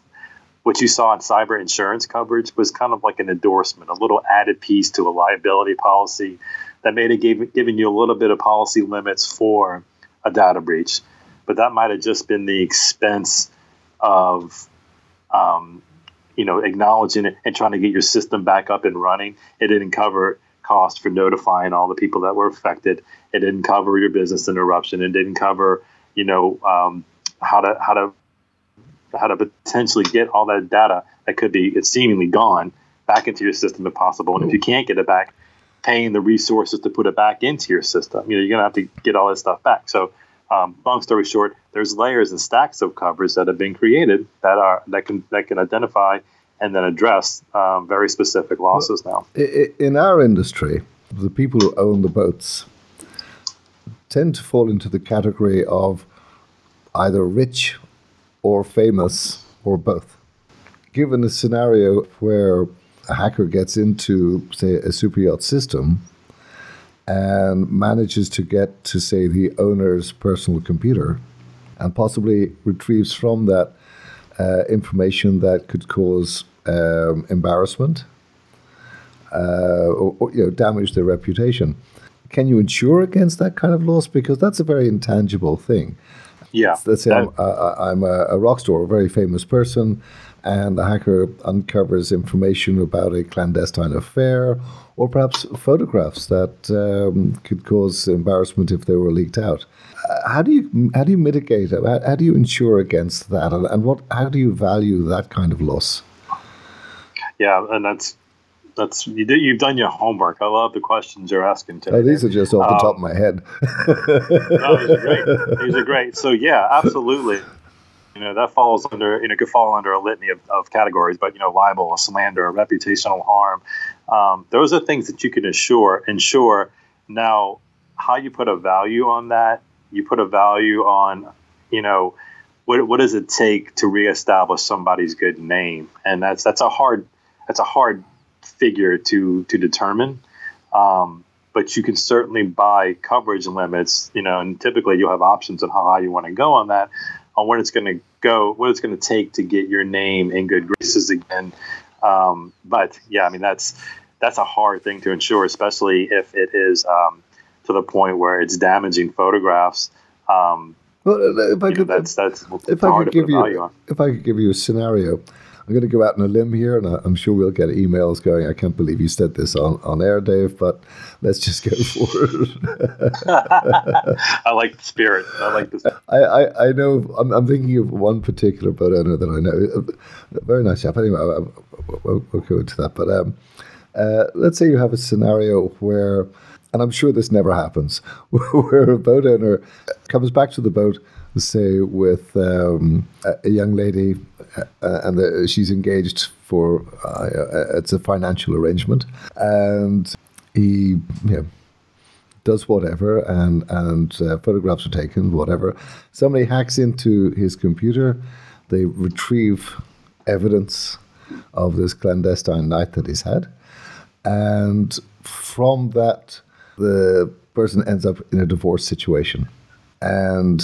what you saw in cyber insurance coverage was kind of like an endorsement, a little added piece to a liability policy that made it gave, giving you a little bit of policy limits for a data breach. But that might have just been the expense of, um, you know, acknowledging it and trying to get your system back up and running. It didn't cover cost for notifying all the people that were affected. It didn't cover your business interruption. It didn't cover, you know, um, how to how to how to potentially get all that data that could be it's seemingly gone back into your system if possible. And if you can't get it back, paying the resources to put it back into your system. You know, you're gonna have to get all this stuff back. So, um, long story short, there's layers and stacks of covers that have been created that are that can that can identify and then address um, very specific losses now. In our industry, the people who own the boats tend to fall into the category of either rich or famous or both. Given a scenario where a hacker gets into, say, a super yacht system and manages to get to, say, the owner's personal computer and possibly retrieves from that uh, information that could cause um, embarrassment uh, or, or, you know damage their reputation. Can you insure against that kind of loss? Because that's a very intangible thing. Yeah. Let's say I'm, I'm a, a rock star, a very famous person, and the hacker uncovers information about a clandestine affair or perhaps photographs that um, could cause embarrassment if they were leaked out. Uh, how do you how do you mitigate it? How, how do you insure against that, and, and what how do you value that kind of loss? Yeah, and that's that's you did, you've done your homework. I love the questions you're asking today. Oh, these are just off the um, top of my head. [laughs] no, these are great. [laughs] These are great. So yeah, absolutely. You know that falls under you know could fall under a litany of, of categories, but you know libel, slander, reputational harm. Um, those are things that you can assure. Ensure now how you put a value on that. You put a value on you know what what does it take to reestablish somebody's good name, and that's that's a hard that's a hard figure to to determine. Um, but you can certainly buy coverage limits, you know, and typically you'll have options on how high you want to go on that, on what it's going to go, what it's going to take to get your name in good graces again. Um, but yeah, I mean that's that's a hard thing to ensure, especially if it is um, to the point where it's damaging photographs. Um, well, if I could, know, that's that's if I could give you if I could give you a scenario, I'm going to go out on a limb here, and I'm sure we'll get emails going. I can't believe you said this on, on air, Dave, but let's just go for it. [laughs] I like the spirit. I like this. I, I, I know. I'm, I'm, thinking of one particular boat owner that I know. A very nice chap. Anyway, we'll, we'll go into that. But um, uh, let's say you have a scenario where, and I'm sure this never happens, [laughs] where a boat owner comes back to the boat say with um, a, young lady uh, and the, she's engaged for uh, it's a financial arrangement. And he you know, does whatever and and uh, photographs are taken whatever. Somebody hacks into his computer. They retrieve evidence of this clandestine night that he's had. And from that the person ends up in a divorce situation. And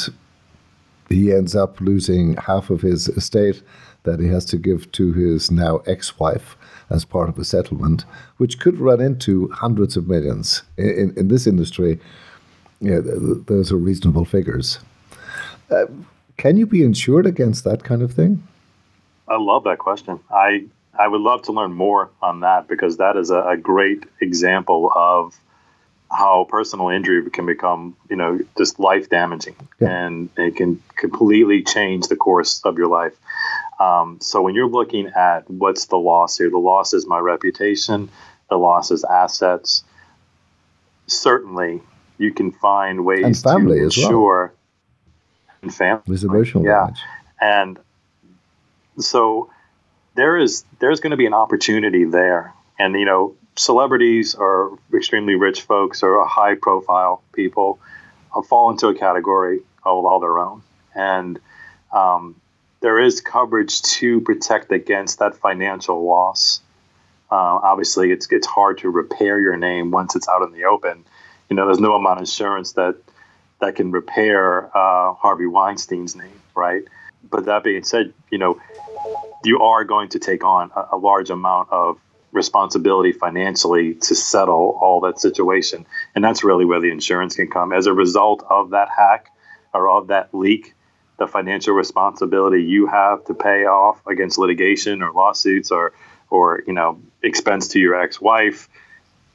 he ends up losing half of his estate that he has to give to his now ex wife as part of a settlement, which could run into hundreds of millions. In, in, in this industry, yeah, those are reasonable figures. Uh, can you be insured against that kind of thing? I love that question. I I would love to learn more on that because that is a, a great example of how personal injury can become, you know, just life damaging, yeah. and it can completely change the course of your life. Um, so when you're looking at what's the loss here, the loss is my reputation, the loss is assets. Certainly, you can find ways and family to ensure well. and family. There's emotional yeah. damage. And so there is there's going to be an opportunity there, and you know celebrities or extremely rich folks or high profile people uh, fall into a category of all their own. And um, there is coverage to protect against that financial loss. Uh, obviously, it's it's hard to repair your name once it's out in the open. You know, there's no amount of insurance that that can repair uh, Harvey Weinstein's name, right? But that being said, you know, you are going to take on a, a large amount of responsibility financially to settle all that situation. And that's really where the insurance can come. As a result of that hack or of that leak, the financial responsibility you have to pay off against litigation or lawsuits or or you know expense to your ex-wife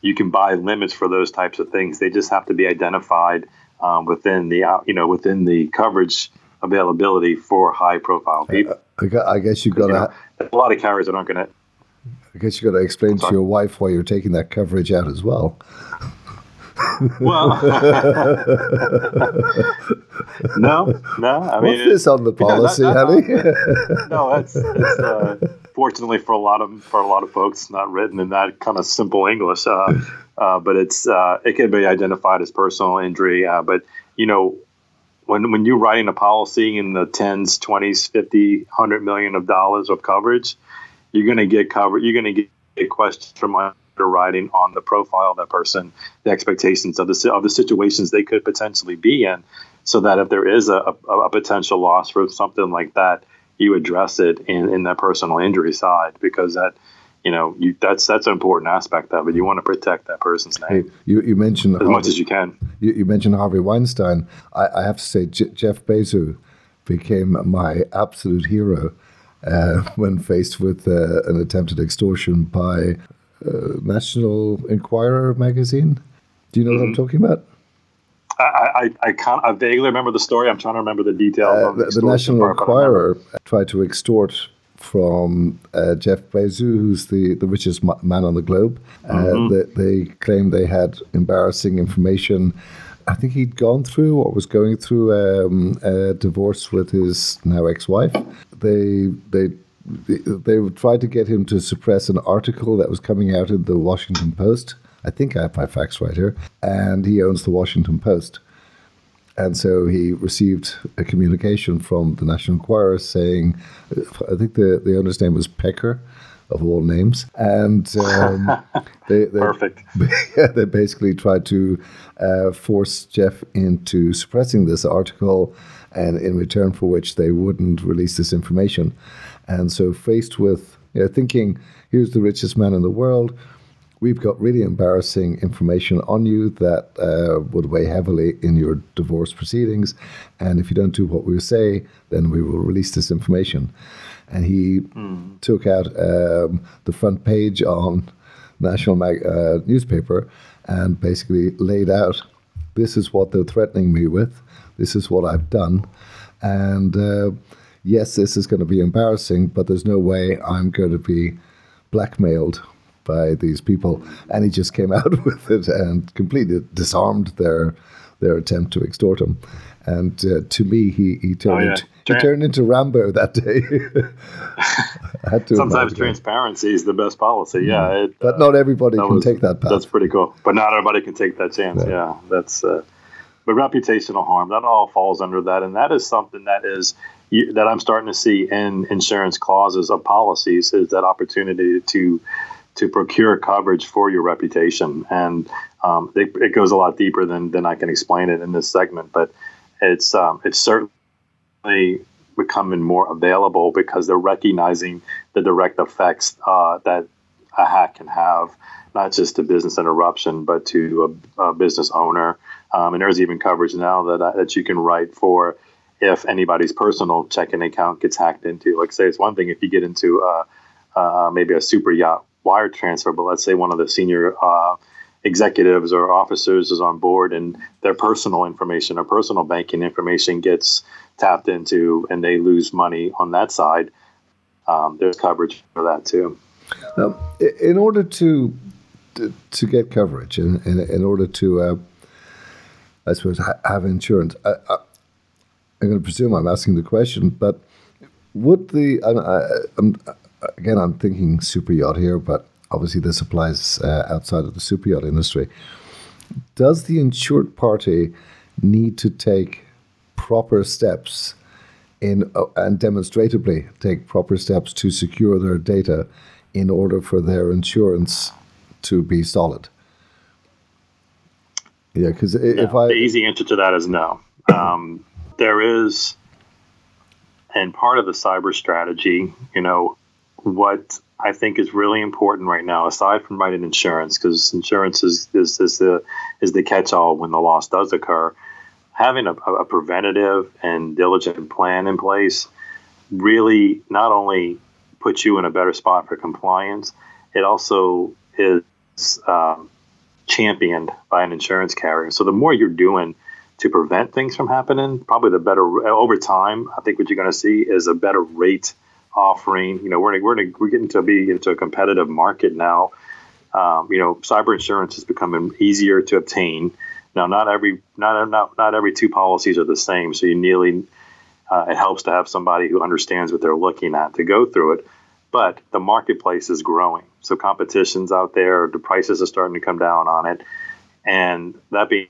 you can buy limits for those types of things they just have to be identified um, within the uh, you know within the coverage availability for high profile people i guess you've got to you know, a lot of carriers that aren't going to I guess you got to explain to your wife why you're taking that coverage out as well. well, [laughs] no, no. I mean, What's this on the policy, honey? no, that's, that's uh, fortunately for a lot of for a lot of folks not written in that kind of simple English. Uh, uh, but it's uh, it can be identified as personal injury. Uh, but you know, when when you're writing a policy in the tens, twenties, fifty, hundred million of dollars of coverage you're going to get covered. You're going to get questions from underwriting on the profile of that person, the expectations of the of the situations they could potentially be in, so that if there is a, a, a potential loss for something like that, you address it in, in that personal injury side because that you know you that's that's an important aspect of it. You want to protect that person's name. Hey, you you mentioned as Harvey, much as you can. You, you mentioned Harvey Weinstein. I, I have to say J- Jeff Bezos became my absolute hero uh, when faced with uh, an attempted extortion by uh, National Enquirer magazine. Do you know mm-hmm. what I'm mm-hmm. talking about? I, I, I can't. I vaguely remember the story. I'm trying to remember the details. Uh, the, the, National Enquirer tried to extort from uh, Jeff Bezos, who's the, the richest man on the globe. Uh, mm-hmm. they, they claimed they had embarrassing information I think he'd gone through or was going through um, a divorce with his now ex-wife. They they they tried to get him to suppress an article that was coming out in the Washington Post. I think I have my facts right here, and he owns the Washington Post. And so he received a communication from the National Enquirer saying, I think the, the owner's name was Pecker, of all names. And um, [laughs] they, they, perfect. [laughs] they basically tried to uh, force Jeff into suppressing this article, and in return for which they wouldn't release this information. And so, faced with you know, thinking, here's the richest man in the world. We've got really embarrassing information on you that uh, would weigh heavily in your divorce proceedings. And if you don't do what we say, then we will release this information and he mm. took out um, the front page on national mag- uh, newspaper and basically laid out this is what they're threatening me with. This is what i've done. And uh, yes this is going to be embarrassing but there's no way i'm going to be blackmailed by these people. And he just came [laughs] out with it and completely disarmed their their attempt to extort him and uh, to me he, he turned oh, yeah. into, he turned into Rambo that day. [laughs] Sometimes transparency is the best policy. Yeah, mm. it, but uh, not everybody can was, take that path. That's pretty cool. But not everybody can take that chance. Yeah, yeah that's. Uh, but reputational harm that all falls under that, and that is something that is you, that I'm starting to see in insurance clauses of policies is that opportunity to to procure coverage for your reputation, and um, it, it, goes a lot deeper than than I can explain it in this segment, but it's um, it's certainly becoming more available because they're recognizing the direct effects uh, that a hack can have, not just to business interruption, but to a, a business owner. Um, and there's even coverage now that uh, that you can write for if anybody's personal checking account gets hacked into. Like, say, it's one thing if you get into uh, uh, maybe a super yacht wire transfer, but let's say one of the senior uh, executives or officers is on board and their personal information or personal banking information gets tapped into and they lose money on that side, um, there's coverage for that too. Now, in order to to, get coverage, and in, in, in, order to, uh, I suppose, ha- have insurance, I, I, am going to presume I'm asking the question, but would the I, I'm, again I'm thinking super yacht here, but obviously this applies uh, outside of the super yacht industry. Does the insured party need to take proper steps in uh, and demonstrably take proper steps to secure their data in order for their insurance to be solid? Yeah, because if I the easy answer to that is no. Um, there is, and part of the cyber strategy, you know, what I think is really important right now, aside from writing insurance, because insurance is, is, is the is the catch all when the loss does occur. having a, a preventative and diligent plan in place really not only puts you in a better spot for compliance, it also is um, championed by an insurance carrier. So the more you're doing to prevent things from happening, probably the better over time. I think what you're going to see is a better rate offering. You know, we're we're we're getting to be into a competitive market now. Um, you know, cyber insurance is becoming easier to obtain. Now, not every not not not every two policies are the same, so you nearly uh, it helps to have somebody who understands what they're looking at to go through it. But the marketplace is growing, so competition's out there. The prices are starting to come down on it, and that being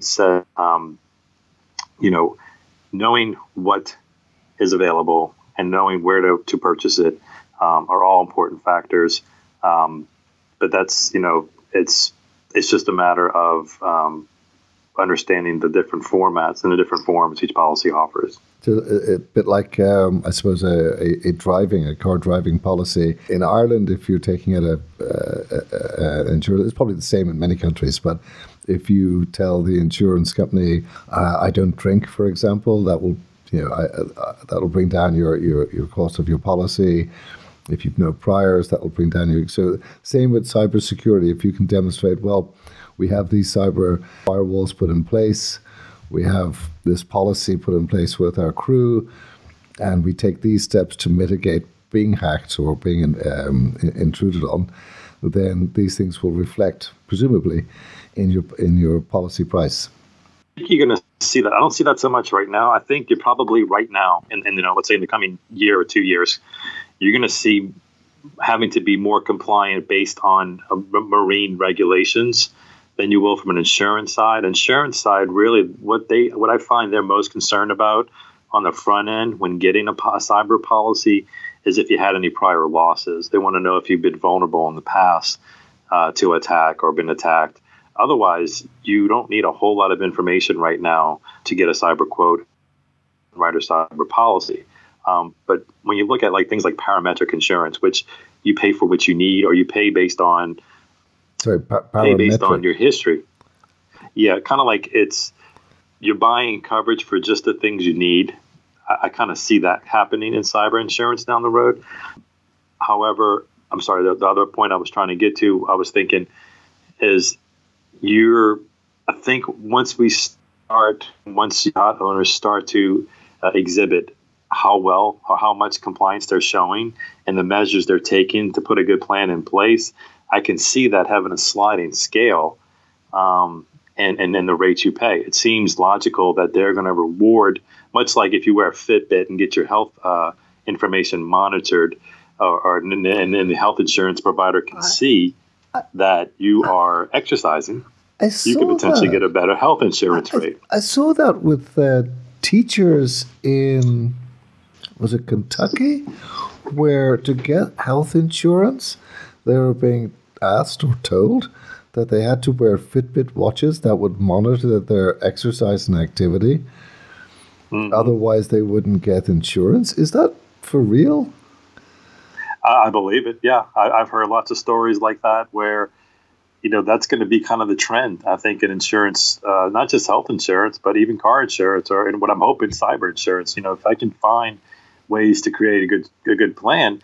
said, um, you know, knowing what is available and knowing where to, to purchase it um, are all important factors. Um, but that's you know, it's it's just a matter of um, understanding the different formats and the different forms each policy offers. So a, a bit like, um, I suppose, a, a, a, driving, a car driving policy. In Ireland, if you're taking out a, a, insurance, it's probably the same in many countries, but if you tell the insurance company, uh, I don't drink, for example, that will you know, I, uh, that will bring down your, your, your cost of your policy. If you've no priors, that will bring down your. So, same with cybersecurity. If you can demonstrate, well, we have these cyber firewalls put in place, we have this policy put in place with our crew, and we take these steps to mitigate being hacked or being um, intruded on, then these things will reflect, presumably, in your in your policy price. Think you're going to see that. I don't see that so much right now. I think you're probably right now, and, you know, let's say in the coming year or two years, you're going to see having to be more compliant based on uh, marine regulations than you will from an insurance side. Insurance side, really, what they what I find they're most concerned about on the front end when getting a, a cyber policy is if you had any prior losses. They want to know if you've been vulnerable in the past uh, to attack or been attacked. Otherwise, you don't need a whole lot of information right now to get a cyber quote, write a cyber policy. Um, but when you look at like things like parametric insurance, which you pay for what you need, or you pay based on sorry, pa- pay based on your history. Yeah, kind of like it's you're buying coverage for just the things you need. I, I kind of see that happening in cyber insurance down the road. However, I'm sorry. The, the other point I was trying to get to, I was thinking, is you're. I think once we start, once yacht owners start to uh, exhibit how well or how much compliance they're showing and the measures they're taking to put a good plan in place, I can see that having a sliding scale um, and, and then the rates you pay. It seems logical that they're going to reward, much like if you wear a Fitbit and get your health uh, information monitored, or, or and, then the health insurance provider can see that you are exercising. you could potentially that. get a better health insurance I, rate. I saw that with uh, teachers in was it Kentucky, where to get health insurance, they were being asked or told that they had to wear Fitbit watches that would monitor their exercise and activity. Mm-hmm. Otherwise, they wouldn't get insurance. Is that for real? I believe it. Yeah, I, have heard lots of stories like that where, you know, that's going to be kind of the trend. I think in insurance, uh, not just health insurance, but even car insurance, or and what I'm hoping cyber insurance. You know, if I can find ways to create a good a good plan,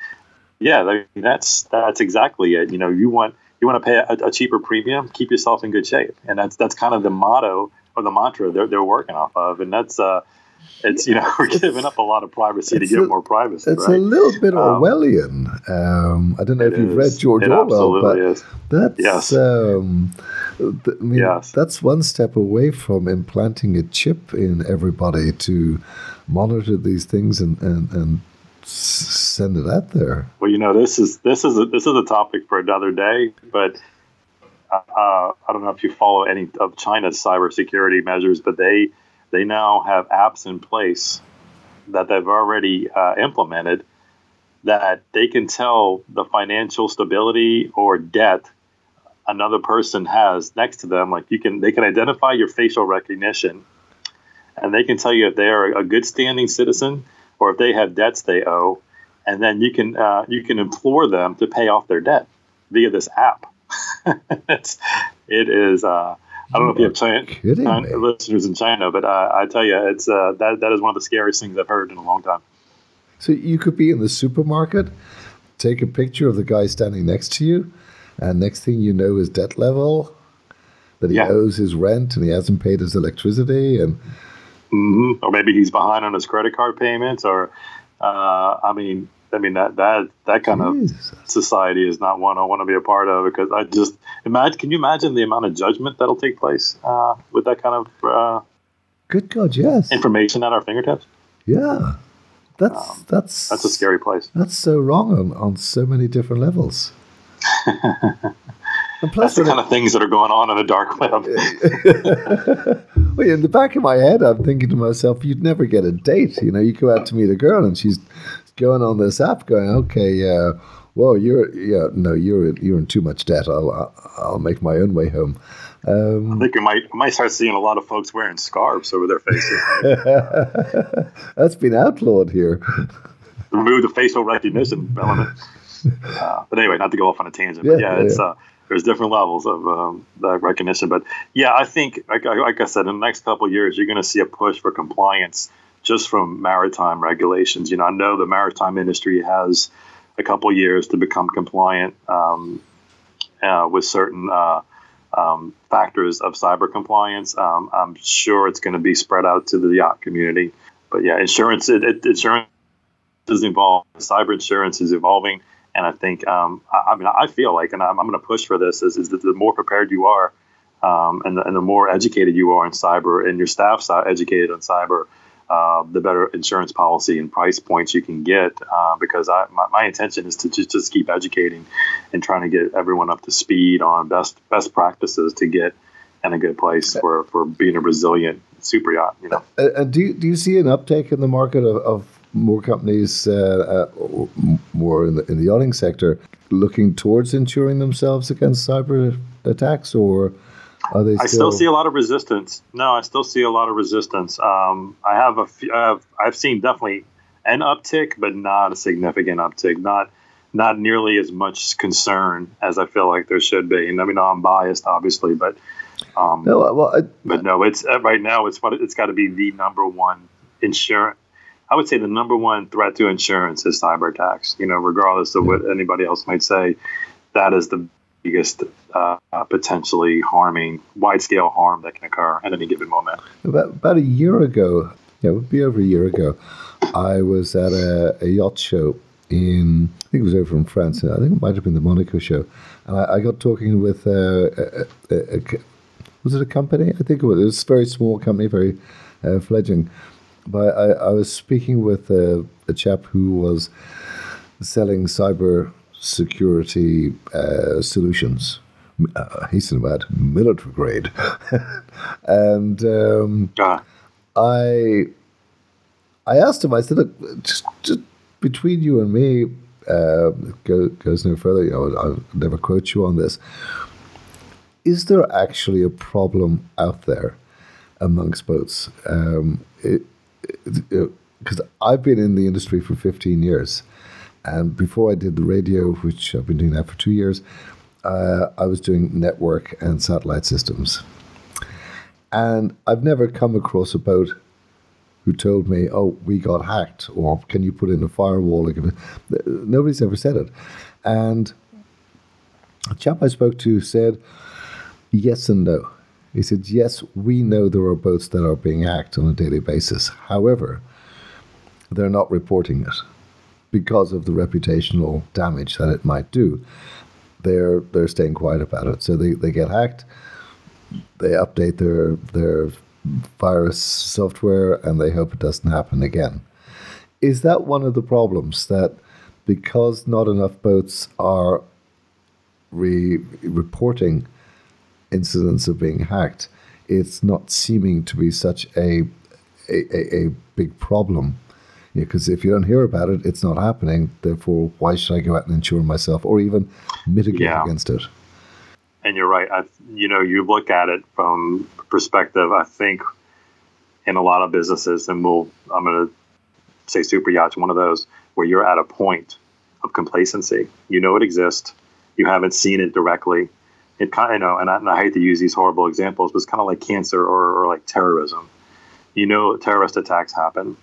yeah, that's that's exactly it. You know, you want you want to pay a, a, cheaper premium, keep yourself in good shape, and that's that's kind of the motto or the mantra they're, they're working off of, and that's uh, it's you know [laughs] we're giving up a lot of privacy to get a, more privacy. It's right? a little bit um, Orwellian. Um, I don't know if you've is. read George it Orwell, but is. that's yes. Um, th- I mean, yes. that's one step away from implanting a chip in everybody to monitor these things and, and, and send it out there. Well, you know, this is this is a, this is a topic for another day, but uh, I don't know if you follow any of China's cybersecurity measures, but they they now have apps in place that they've already uh, implemented that they can tell the financial stability or debt another person has next to them. Like you can, they can identify your facial recognition, and they can tell you if they are a good standing citizen or if they have debts they owe, and then you can uh, you can implore them to pay off their debt via this app. [laughs] it's, it is uh, I don't know if you have China, China listeners in China, but uh, I tell you, it's uh, that that is one of the scariest things I've heard in a long time. So you could be in the supermarket, take a picture of the guy standing next to you, and next thing you know, his debt level, that he yeah. owes his rent and he hasn't paid his electricity, and mm-hmm. or maybe he's behind on his credit card payments, or uh, I mean, I mean that that that kind Jesus. of society is not one I want to be a part of because I just imagine. Can you imagine the amount of judgment that'll take place uh, with that kind of uh, good God, yes, information at our fingertips? Yeah, that's um, that's that's a scary place. That's so wrong on on so many different levels. [laughs] And plus, That's the kind of things that are going on in the dark web. [laughs] well, in the back of my head, I'm thinking to myself, you'd never get a date. You know, you go out to meet a girl and she's going on this app going, okay, uh, well, you're, yeah, no, you're, you're in too much debt. I'll, I'll make my own way home. Um, I think you might you might start seeing a lot of folks wearing scarves over their faces. [laughs] That's been outlawed here. Remove the facial recognition element. Uh, but anyway, not to go off on a tangent. Yeah, yeah, it's yeah. Uh, there's different levels of um, that recognition. But yeah, I think, like, like I said, in the next couple of years, you're going to see a push for compliance just from maritime regulations. You know, I know the maritime industry has a couple years to become compliant um, uh, with certain uh, um, factors of cyber compliance. Um, I'm sure it's going to be spread out to the yacht community. But yeah, insurance, it, it, insurance is involved. Cyber insurance is evolving. And I think, um, I, I, mean, I feel like, and I'm, I'm going to push for this, is, is that the more prepared you are, um, and, the, and the more educated you are in cyber, and your staff's educated on cyber, uh, the better insurance policy and price points you can get. Uh, because I, my, my, intention is to just, just keep educating and trying to get everyone up to speed on best best practices to get in a good place for, for being a resilient super yacht. You know. Uh, uh do you, do you see an uptake in the market of, of more companies, uh, uh, more in the, in the yachting sector, looking towards insuring themselves against cyber attacks, or? Still... I still see a lot of resistance. No, I still see a lot of resistance. Um, I have a, few, I have, I've seen definitely an uptick, but not a significant uptick. Not not nearly as much concern as I feel like there should be. And I mean, I'm biased, obviously, but um, no, well, I, but no, it's uh, right now. It's what it's got to be the number one insurance I would say the number one threat to insurance is cyber attacks. You know, regardless of what anybody else might say, that is the biggest uh, potentially harming, wide scale harm that can occur at any given moment. About, about a year ago, yeah, it would be over a year ago, I was at a, a yacht show in, I think it was over in France. I think it might have been the Monaco show. And I, I got talking with, uh, a, a, a, was it a company? I think it was. It was a very small company, very uh, fledgling. But I, I was speaking with a, a chap who was selling cyber security uh, solutions. Uh, hasten to add, military grade. [laughs] and um, ah. I, I asked him. I said, "Look, just, just between you and me, uh, go, goes no further. You know, I'll never quote you on this. Is there actually a problem out there amongst boats? Um, it, because I've been in the industry for 15 years. And before I did the radio, which I've been doing that for two years, uh, I was doing network and satellite systems. And I've never come across a boat who told me, oh, we got hacked, or can you put in a firewall? Nobody's ever said it. And a chap I spoke to said, yes and no. He said, Yes, we know there are boats that are being hacked on a daily basis. However, they're not reporting it because of the reputational damage that it might do. They're they're staying quiet about it. So they, they get hacked, they update their their virus software and they hope it doesn't happen again. Is that one of the problems that because not enough boats are re- reporting incidents of being hacked, it's not seeming to be such a a, a, a big problem. Because yeah, if you don't hear about it, it's not happening. Therefore, why should I go out and insure myself or even mitigate yeah. against it? And you're right. I, you know, you look at it from perspective. I think in a lot of businesses, and we'll I'm going to say super yachts, one of those where you're at a point of complacency. You know it exists. You haven't seen it directly it kind of, you know, and I, and I hate to use these horrible examples, but it's kind of like cancer or, or like terrorism. You know, terrorist attacks happen.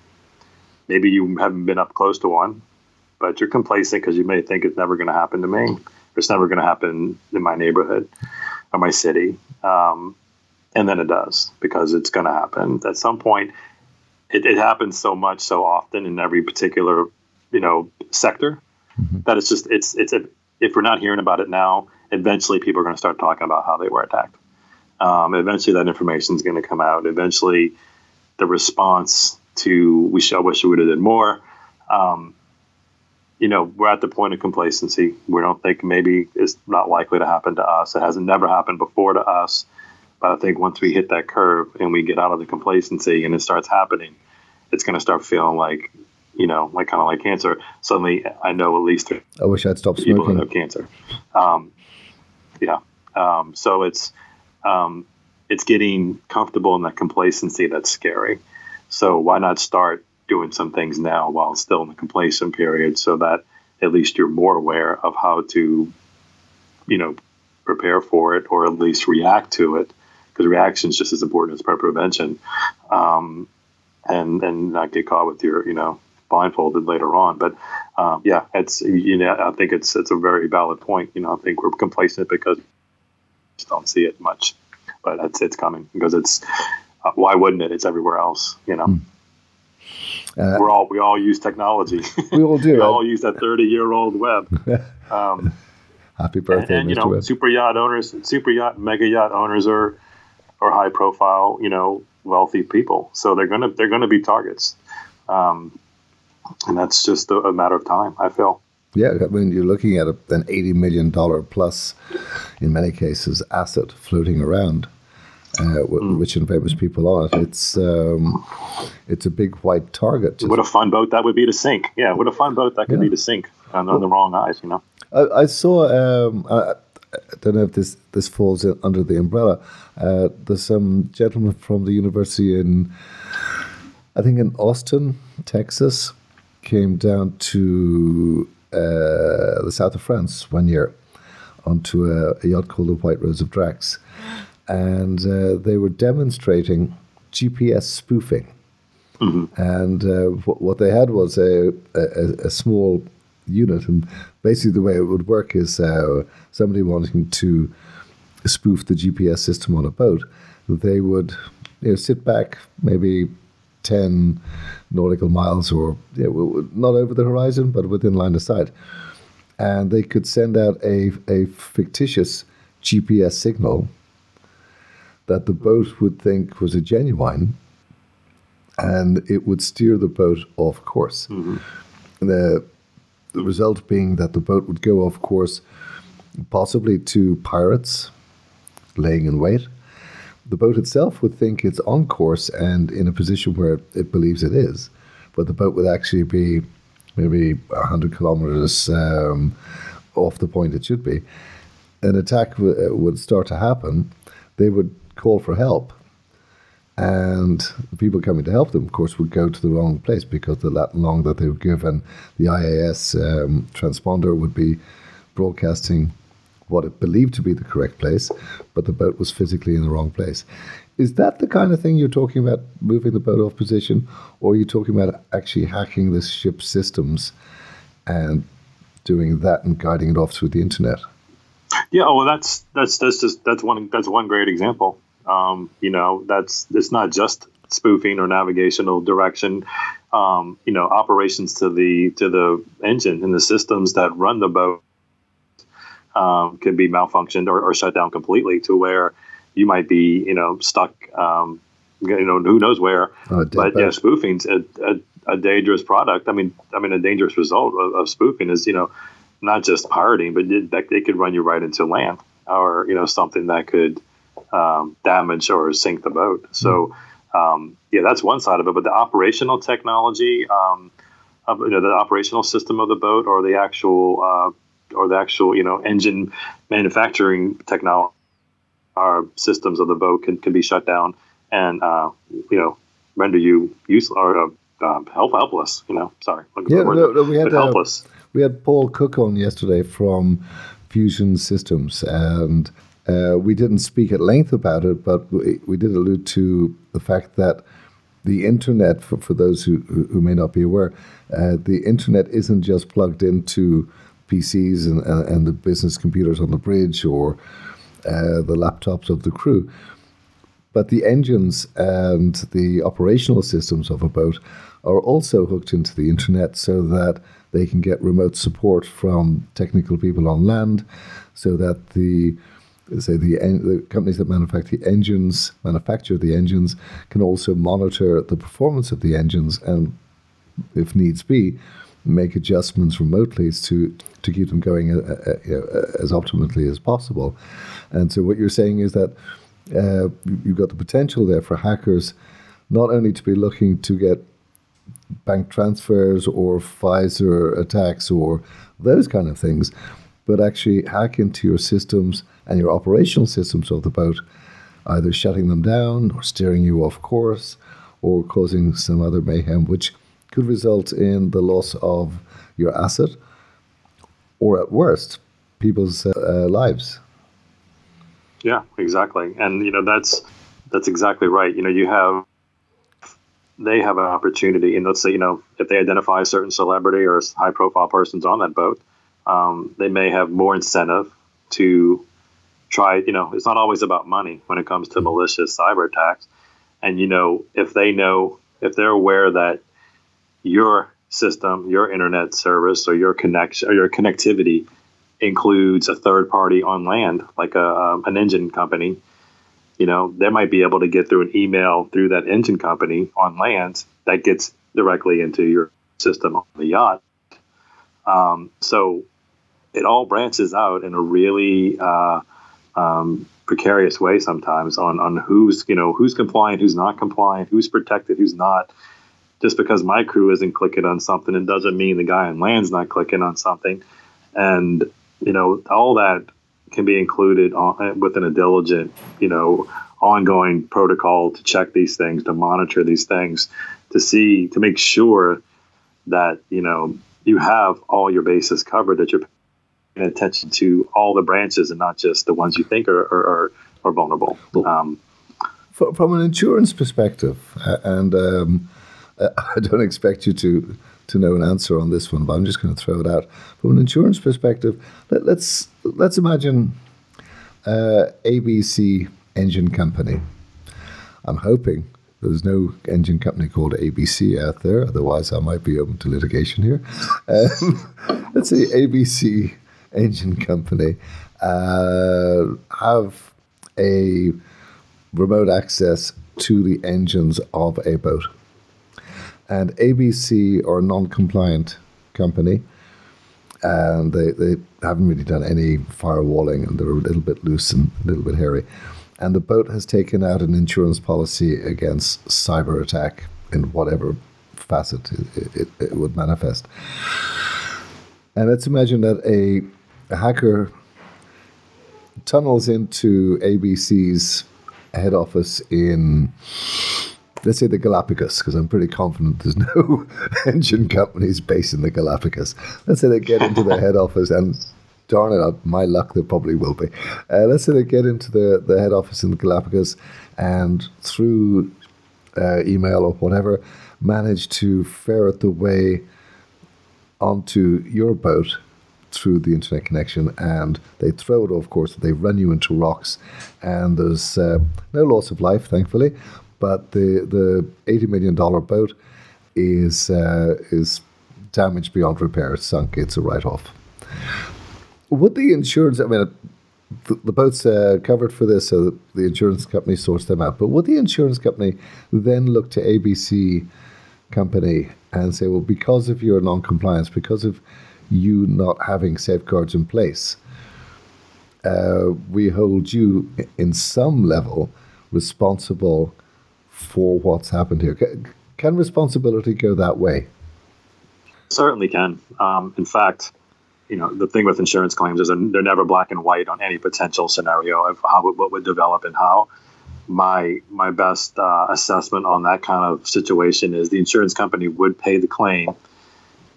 Maybe you haven't been up close to one, but you're complacent because you may think it's never going to happen to me. It's never going to happen in my neighborhood or my city. Um, and then it does because it's going to happen at some point. It, it, happens so much, so often in every particular, you know, sector mm-hmm. that it's just it's it's a, if we're not hearing about it now, eventually people are going to start talking about how they were attacked. Um, eventually, that information is going to come out. Eventually, the response to we I wish we would have done more. Um, you know, we're at the point of complacency. We don't think maybe it's not likely to happen to us. It hasn't never happened before to us. But I think once we hit that curve and we get out of the complacency and it starts happening, it's going to start feeling like you know, like kind of like cancer. Suddenly, I know at least three. I wish I'd stopped people smoking. that have cancer. Um, yeah. Um, so it's um, it's getting comfortable in that complacency that's scary. So why not start doing some things now while still in the complacent period, so that at least you're more aware of how to, you know, prepare for it or at least react to it, because reaction is just as important as prevention. Um, and and not get caught with your you know blindfolded later on. But um, yeah, it's you know I think it's it's a very valid point. You know, I think we're complacent because we just don't see it much, but it's it's coming because it's uh, why wouldn't it? It's everywhere else. You know. Mm. Uh, we're all we all use technology. [laughs] We all do. [laughs] we all use that thirty year old web. [laughs] Um, Happy birthday, and, and you know, web. super yacht owners, super yacht, mega yacht owners are are high profile, you know, wealthy people. So they're gonna they're gonna be targets. Um, and that's just a, a matter of time. I feel. Yeah, I mean, you're looking at a, an eighty million dollar plus, in many cases, asset floating around, uh, mm. rich and famous people are. It's um, it's a big white target. What a fun boat that would be to sink! Yeah, what a fun boat that could yeah. be to sink on, on, the wrong eyes. You know. I, I saw. Um, I, I don't know if this this falls under the umbrella. Uh, there's some gentleman from the university in, I think in Austin, Texas, came down to uh, the south of France one year onto a, a, yacht called the White Rose of Drax, and uh, they were demonstrating GPS spoofing. Mm-hmm. And uh, what, what they had was a, a, a, small unit, and basically the way it would work is uh, somebody wanting to spoof the GPS system on a boat, they would you know, sit back maybe 10 nautical miles or yeah, not over the horizon, but within line of sight. And they could send out a, a fictitious GPS signal that the boat would think was a genuine and it would steer the boat off course. Mm-hmm. The, the result being that the boat would go off course, possibly to pirates laying in wait the boat itself would think it's on course and in a position where it believes it is, but the boat would actually be maybe 100 kilometers um, off the point it should be. An attack w- uh, would start to happen. They would call for help. And the people coming to help them, of course, would go to the wrong place because the lat long that they were given, the AIS um, transponder would be broadcasting what it believed to be the correct place, but the boat was physically in the wrong place. Is that the kind of thing you're talking about, moving the boat off position, or are you talking about actually hacking the ship's systems and doing that and guiding it off through the internet? Yeah, well, that's that's that's just that's one that's one great example. Um, you know, that's it's not just spoofing or navigational direction. Um, you know, operations to the to the engine and the systems that run the boat um, could be malfunctioned or, or, shut down completely to where you might be, you know, stuck, um, you know, who knows where. Oh, but yeah, spoofing's a, a, a, dangerous product. I mean, I mean, a dangerous result of, of spoofing is, you know, not just pirating, but it, that it could run you right into land or, you know, something that could um, damage or sink the boat. So, um, yeah, that's one side of it. But the operational technology, um, of, you know, the operational system of the boat or the actual uh, or the actual you know engine manufacturing technology our systems of the boat can, can be shut down and uh, you know render you useless or uh, uh, help helpless you know sorry yeah no, no, we had uh, helpless we had Paul Cook on yesterday from Fusion Systems and Uh, we didn't speak at length about it, but we, we did allude to the fact that the internet, for, for those who, who, may not be aware, uh, the internet isn't just plugged into PCs and, and, and the business computers on the bridge or uh, the laptops of the crew. But the engines and the operational systems of a boat are also hooked into the internet so that they can get remote support from technical people on land, so that the say the, the companies that manufacture the engines manufacture the engines can also monitor the performance of the engines and, if needs be, make adjustments remotely to to keep them going uh, uh, uh, as optimally as possible. And so, what you're saying is that uh, you've got the potential there for hackers not only to be looking to get bank transfers or Pfizer attacks or those kind of things, but actually hack into your systems and your operational systems of the boat, either shutting them down or steering you off course or causing some other mayhem, which could result in the loss of your asset or at worst, people's uh, lives. Yeah, exactly. And you know that's that's exactly right. You know, you have they have an opportunity, and let's say you know if they identify a certain celebrity or high profile persons on that boat, um, they may have more incentive to try. You know, it's not always about money when it comes to malicious cyber attacks. And you know, if they know if they're aware that your system, your internet service, or your connection or your connectivity includes a third party on land, like a, um, an engine company, you know, they might be able to get through an email through that engine company on land that gets directly into your system on the yacht. Um, so it all branches out in a really uh, um, precarious way sometimes on on who's you know who's compliant, who's not compliant, who's protected, who's not just because my crew isn't clicking on something, it doesn't mean the guy on land's not clicking on something. And, you know, all that can be included on, within a diligent, you know, ongoing protocol to check these things, to monitor these things, to see, to make sure that, you know, you have all your bases covered, that you're attention to all the branches and not just the ones you think are, are, are, are vulnerable. Um, from an insurance perspective, and um, I don't expect you to to know an answer on this one, but I'm just going to throw it out. From an insurance perspective, let, us let's, let's imagine uh, ABC Engine Company. I'm hoping there's no engine company called ABC out there, otherwise I might be open to litigation here. Um, [laughs] let's say ABC Engine Company uh, have a remote access to the engines of a boat and ABC are a non-compliant company, and they, they haven't really done any firewalling, and they're a little bit loose and a little bit hairy. And the boat has taken out an insurance policy against cyber attack in whatever facet it, it, it would manifest. And let's imagine that a, a hacker tunnels into ABC's head office in let's say the Galapagos, because I'm pretty confident there's no [laughs] engine companies based in the Galapagos. Let's say they get into the head office and darn it, my luck, there probably will be. Uh, let's say they get into the, the head office in the Galapagos and through uh, email or whatever, manage to ferret the way onto your boat through the internet connection and they throw it, of course, they run you into rocks and there's uh, no loss of life, thankfully, but the the eighty million dollar boat is uh, is damaged beyond repair. It's sunk. It's a write off. Would the insurance? I mean, the, the boat's uh, covered for this, so the insurance company sorts them out. But would the insurance company then look to ABC company and say, well, because of your non-compliance, because of you not having safeguards in place, uh, we hold you in some level responsible for what's happened here. Can responsibility go that way? Certainly can. Um, in fact, you know the thing with insurance claims is they're never black and white on any potential scenario of how what would develop and how. My my best uh, assessment on that kind of situation is the insurance company would pay the claim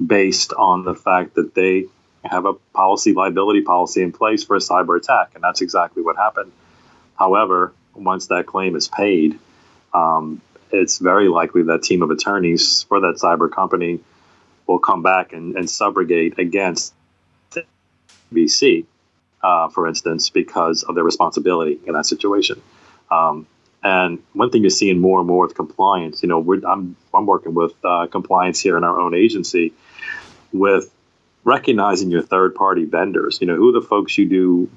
based on the fact that they have a policy liability policy in place for a cyber attack, and that's exactly what happened. However, once that claim is paid, um, it's very likely that team of attorneys for that cyber company will come back and, and subrogate against BC, uh, for instance, because of their responsibility in that situation. Um, and one thing you're seeing more and more with compliance, you know, I'm, I'm working with uh, compliance here in our own agency with recognizing your third party vendors. You know, who are the folks you do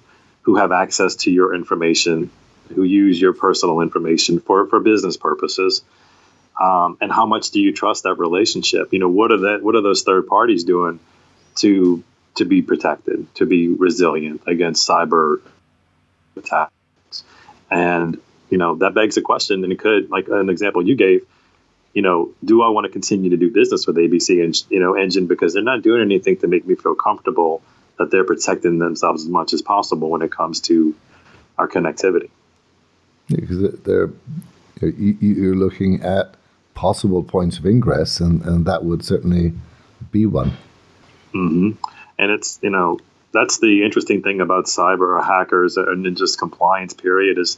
who have access to your information, who use your personal information for, for business purposes. Um, and how much do you trust that relationship? You know, what are that what are those third parties doing to to be protected, to be resilient against cyber attacks? And you know, that begs a question, and it could, like an example you gave, you know, do I want to continue to do business with ABC and you know Engine because they're not doing anything to make me feel comfortable that they're protecting themselves as much as possible when it comes to our connectivity. Because they're you're looking at possible points of ingress, and, and that would certainly be one. Mm-hmm. And it's you know that's the interesting thing about cyber or hackers and just compliance period is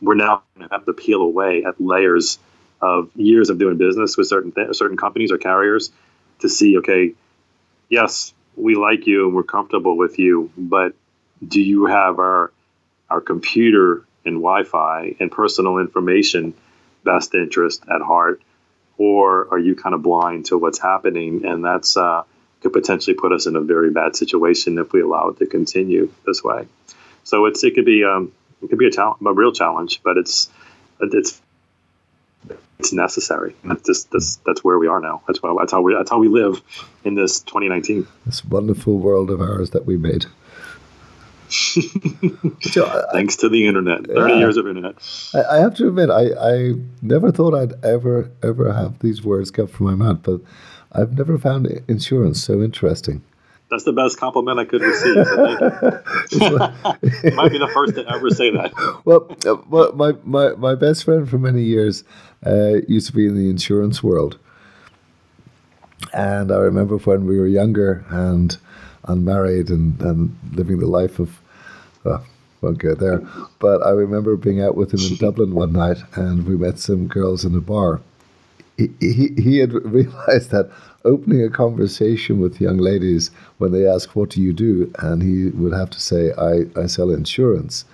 we're now going to have to peel away at layers of years of doing business with certain th- certain companies or carriers to see okay yes we like you and we're comfortable with you but do you have our our computer and wi-fi and personal information best interest at heart? Or are you kind of blind to what's happening? And that's uh, could potentially put us in a very bad situation if we allow it to continue this way. So it's it could be um, it could be a, a real challenge, but it's it's it's necessary. That's just that's that's where we are now. That's why that's how we that's how we live in this 2019. This wonderful world of ours that we made. [laughs] so, uh, Thanks to the internet, thirty years of internet. I, I, have to admit, I, I never thought I'd ever ever have these words come from my mouth, but I've never found insurance so interesting. That's the best compliment I could receive. So [laughs] might be the first to ever say that. Well, uh, well my, my, my best friend for many years uh, used to be in the insurance world. And I remember when we were younger and unmarried and, and living the life of, well, won't go there. But I remember being out with him in Dublin one night and we met some girls in a bar. He, he, he had realized that opening a conversation with young ladies when they ask, What do you do? and he would have to say, I, I sell insurance.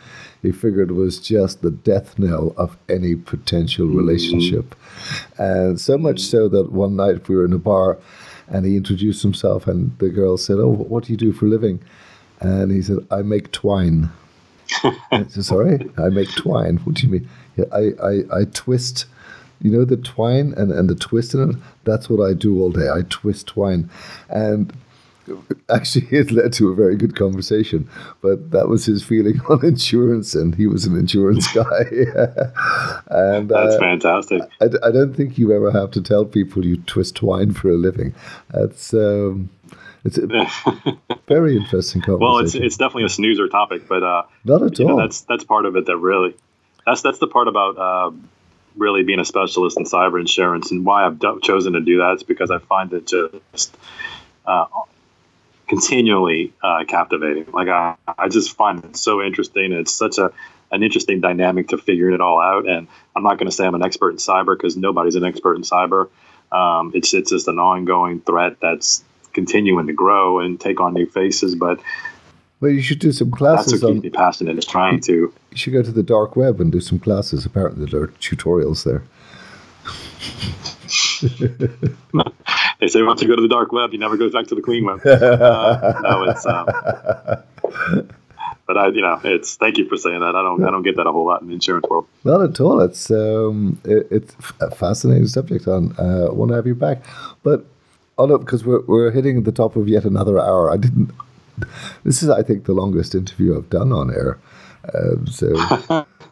He figured it was just the death knell of any potential mm-hmm. relationship. Mm-hmm. And so much so that one night we were in a bar and he introduced himself, and the girl said, Oh, what do you do for a living? And he said, I make twine. [laughs] I said, Sorry, I make twine. What do you mean? I, I, I twist you know the twine and, and the twist in it that's what i do all day i twist twine and [laughs] actually it led to a very good conversation but that was his feeling [laughs] on insurance and he was an insurance [laughs] guy and that's uh, fantastic I, I don't think you ever have to tell people you twist twine for a living that's um, it's a very interesting conversation. Well, it's it's definitely a snoozer topic, but uh, not at all. Know, that's that's part of it. That really, that's that's the part about uh, really being a specialist in cyber insurance and why I've chosen to do that is because I find it just uh, continually uh, captivating. Like I, I just find it so interesting. It's such a an interesting dynamic to figuring it all out. And I'm not going to say I'm an expert in cyber because nobody's an expert in cyber. Um, it's it's just an ongoing threat that's continuing to grow and take on new faces. But well, you should do some classes. That's what keeps me passionate is trying to. You should go to the dark web and do some classes. Apparently, there are tutorials there. [laughs] they say once you go to the dark web, you never go back to the clean web. [laughs] Uh, no, it's. Um, but I, you know, it's. Thank you for saying that. I don't. I don't get that a whole lot in the insurance world. Not at all. It's. Um, it, it's a fascinating subject. On. Uh, I want to have you back, but. Oh no, because we're we're hitting the top of yet another hour. I didn't [laughs] this is, I think, the longest interview I've done on air. Um, so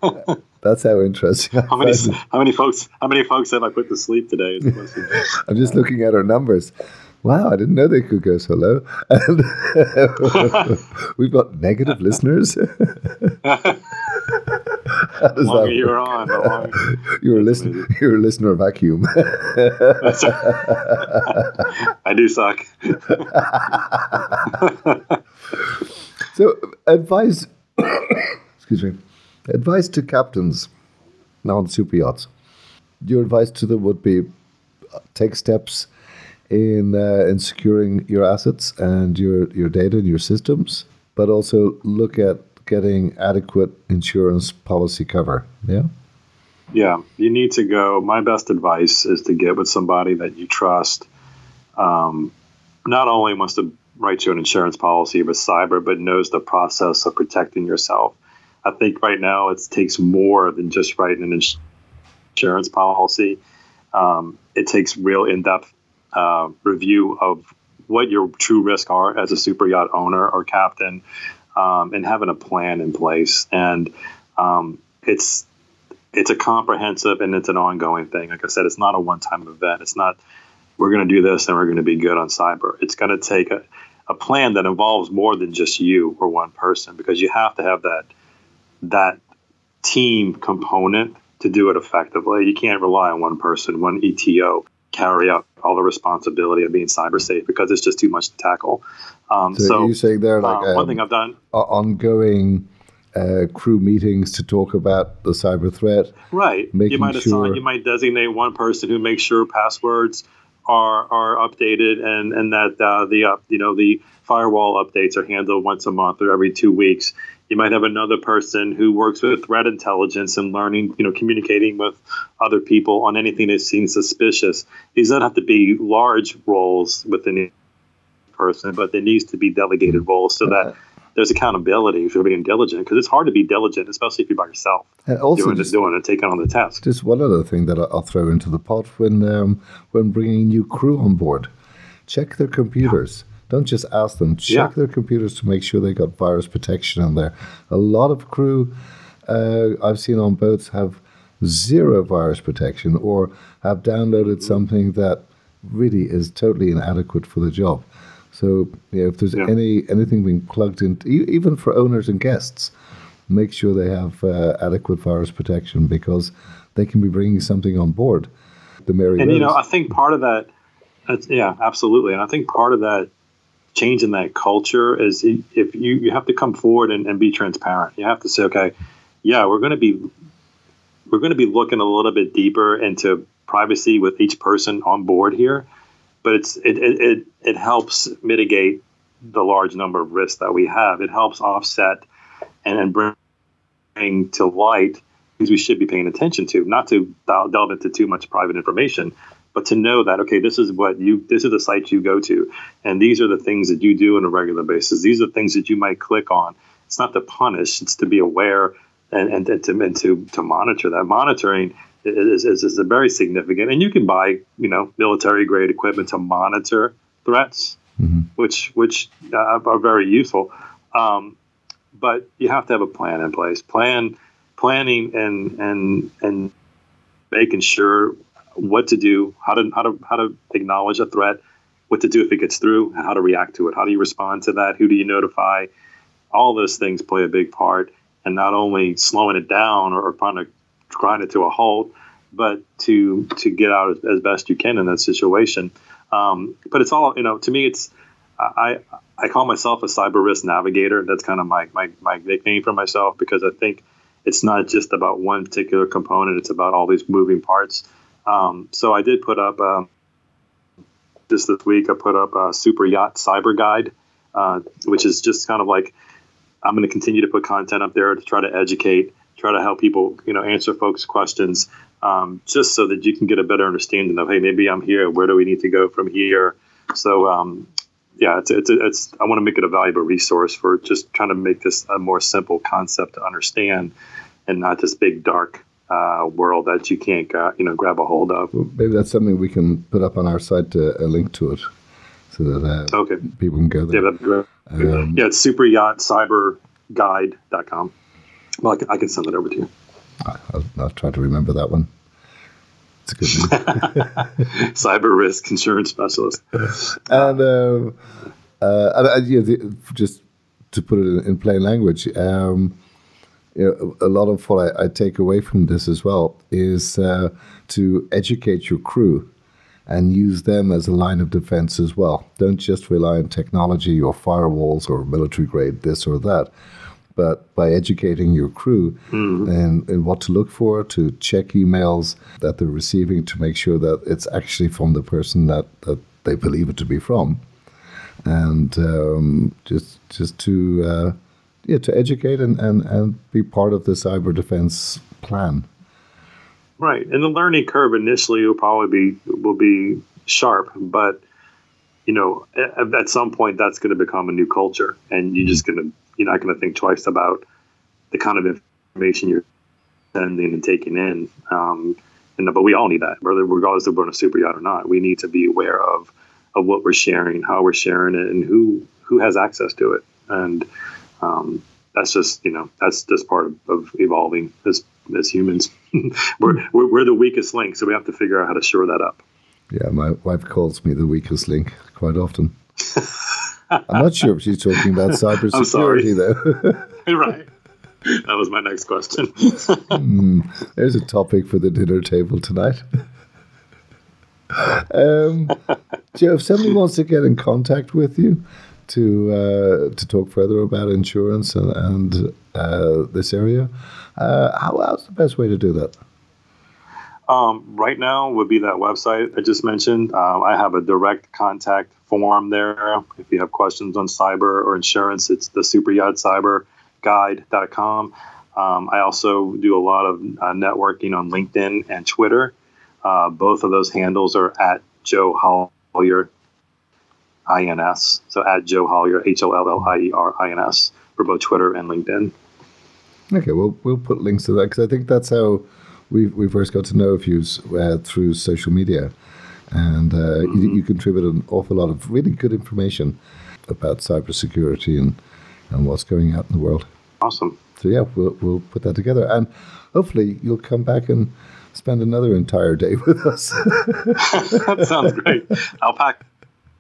[laughs] that's how interesting. how many [laughs] how many folks how many folks have I put to sleep today? I'm just looking at our numbers. Wow, I didn't know they could go so low. And we've got negative listeners. The longer you're on, the longer. [laughs] You're a listener. You're a listener vacuum. [laughs] I do suck. [laughs] so, advice. [coughs] excuse me. Advice to captains now on super yachts. Your advice to them would be uh, take steps in uh, in securing your assets and your your data and your systems, but also look at getting adequate insurance policy cover. Yeah. Yeah, you need to go. My best advice is to get with somebody that you trust. Um, not only wants to write you an insurance policy with cyber, but knows the process of protecting yourself. I think right now it takes more than just writing an insurance policy. Um, it takes real in-depth uh, review of what your true risks are as a super yacht owner or captain, um, and having a plan in place. And um, it's it's a comprehensive and it's an ongoing thing. Like I said, it's not a one-time event. It's not we're going to do this and we're going to be good on cyber. It's going to take a, a plan that involves more than just you or one person because you have to have that that team component to do it effectively. You can't rely on one person, one ETO carry out all the responsibility of being cyber safe because it's just too much to tackle. Um, so, so you saying there, like uh, one thing I've done ongoing uh, crew meetings to talk about the cyber threat. Right. You might sure you might designate one person who makes sure passwords are are updated and and that uh, the uh, you know the firewall updates are handled once a month or every two weeks. You might have another person who works with threat intelligence and learning, you know, communicating with other people on anything that seems suspicious. These don't have to be large roles within a person, but there needs to be delegated roles so that there's accountability if you're being diligent because it's hard to be diligent, especially if you're by yourself. And also doing, just, doing and taking on the task. Just one other thing that I'll throw into the pot when um, when bringing new crew on board, check their computers. Yeah. Don't just ask them. Check yeah. their computers to make sure they got virus protection in there. A lot of crew uh, I've seen on boats have zero virus protection or have downloaded something that really is totally inadequate for the job. So yeah, if there's yeah. any anything being plugged in, even for owners and guests, make sure they have uh, adequate virus protection because they can be bringing something on board. The Mary and you know, I think part of that, yeah, absolutely, and I think part of that change in that culture is if you you have to come forward and, and be transparent. You have to say, okay, yeah, we're going to be we're going to be looking a little bit deeper into privacy with each person on board here but it's it, it, it, it helps mitigate the large number of risks that we have. It helps offset and, and bring to light things we should be paying attention to, not to delve into too much private information, but to know that okay, this is what you this is the sites you go to, and these are the things that you do on a regular basis. These are things that you might click on. It's not to punish; it's to be aware and, and, and to and to to monitor that. Monitoring is, is, is very significant. And you can buy, you know, military grade equipment to monitor threats, mm-hmm. which which uh, are very useful. Um, but you have to have a plan in place. Plan planning and and and making sure what to do, how to how to how to acknowledge a threat, what to do if it gets through, and how to react to it. How do you respond to that? Who do you notify? All those things play a big part, and not only slowing it down or, trying to grind it to a halt, but to to get out as, as best you can in that situation. Um, but it's all you know. To me, it's I I call myself a cyber risk navigator. That's kind of my, my my nickname for myself because I think it's not just about one particular component. It's about all these moving parts. Um, so I did put up um, just this week. I put up a super yacht cyber guide, uh, which is just kind of like I'm going to continue to put content up there to try to educate try to help people, you know, answer folks' questions, um, just so that you can get a better understanding of, hey, maybe I'm here. Where do we need to go from here? So, um, yeah, it's, it's, it's, I want to make it a valuable resource for just trying to make this a more simple concept to understand, and not this big dark uh, world that you can't, uh, you know, grab a hold of. Maybe that's something we can put up on our site to a link to it, so that uh, okay. people can go there. Yeah, that'd be great. Um, yeah, it's superyachtcyberguide.com. Well, I can, I can send it over to you. I'll, I'll try to remember that one. It's a good name. [laughs] Cyber risk insurance specialist. [laughs] and, uh, uh, and uh, yeah, the, just to put it in, in plain language, um, you know, a lot of what I, I, take away from this as well is uh, to educate your crew and use them as a line of defense as well. Don't just rely on technology or firewalls or military grade this or that, but by educating your crew mm-hmm. and, and, what to look for, to check emails that they're receiving to make sure that it's actually from the person that, that they believe it to be from, and um, just just to uh, yeah to educate and, and, and be part of the cyber defense plan. Right, and the learning curve initially will probably be will be sharp, but you know, at, at some point that's going to become a new culture, and you're just going to you're not going to think twice about the kind of information you're sending and taking in. Um, and but we all need that, whether regardless if we're on a super yacht or not. We need to be aware of of what we're sharing, how we're sharing it, and who who has access to it. And um, that's just you know that's just part of, evolving as as humans. [laughs] we're, we're, we're the weakest link, so we have to figure out how to shore that up. Yeah, my wife calls me the weakest link quite often. I'm not sure if she's talking about [laughs] cybersecurity though. [laughs] right. That was my next question. mm, there's a topic for the dinner table tonight. um, Joe, if somebody wants to get in contact with you to uh, to talk further about insurance and, and uh, this area, uh, how, how's the best way to do that? Um, right now would be that website I just mentioned. Um, I have a direct contact form there. If you have questions on cyber or insurance, it's the superyachtcyberguide.com. Um, I also do a lot of uh, networking on LinkedIn and Twitter. Uh, both of those handles are at Joe Hollier, INS. So at Joe Hollier, H O L L I E R I N S, for both Twitter and LinkedIn. Okay, well, we'll put links to that because I think that's how we we first got to know of you uh, through social media, and uh, mm-hmm. you, you contribute an awful lot of really good information about cybersecurity and and what's going out in the world. Awesome. So yeah, we'll we'll put that together, and hopefully you'll come back and spend another entire day [laughs] with us. [laughs] that sounds great. I'll pack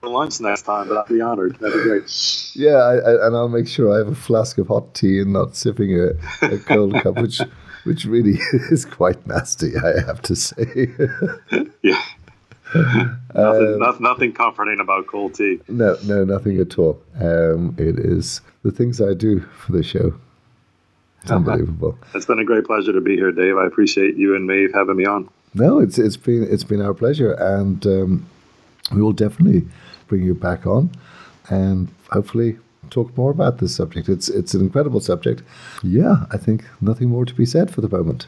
lunch next time, but I'll be honored. That'd be great. Yeah, I, I, and I'll make sure I have a flask of hot tea and not sipping a, a cold cup, [laughs] which which really [laughs] is quite nasty, I have to say. yeah. nothing, um, nothing comforting about cold tea. No, no, nothing at all. Um, it is the things I do for the show. It's [laughs] unbelievable. It's been a great pleasure to be here, Dave. I appreciate you and Maeve having me on. No, it's it's been it's been our pleasure, and um, we will definitely bring you back on, and hopefully talk more about this subject. It's it's an incredible subject. Yeah, I think nothing more to be said for the moment.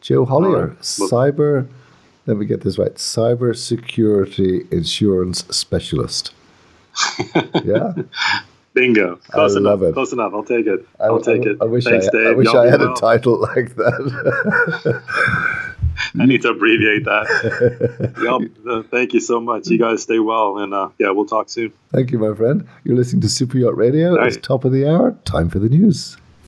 Joe Hollier, right. cyber. Let me get this right. Cyber security insurance specialist. [laughs] yeah. Bingo. Close I enough. It. Close enough. I'll take it. I'll I, take I, it. I wish Thanks, I, Dave. I wish I had a title [laughs] like that. I need to abbreviate that. [laughs] yep. Uh, thank you so much. You guys stay well, and uh, yeah, we'll talk soon. Thank you, my friend. You're listening to Super Yacht Radio. Right. It's top of the hour. Time for the news.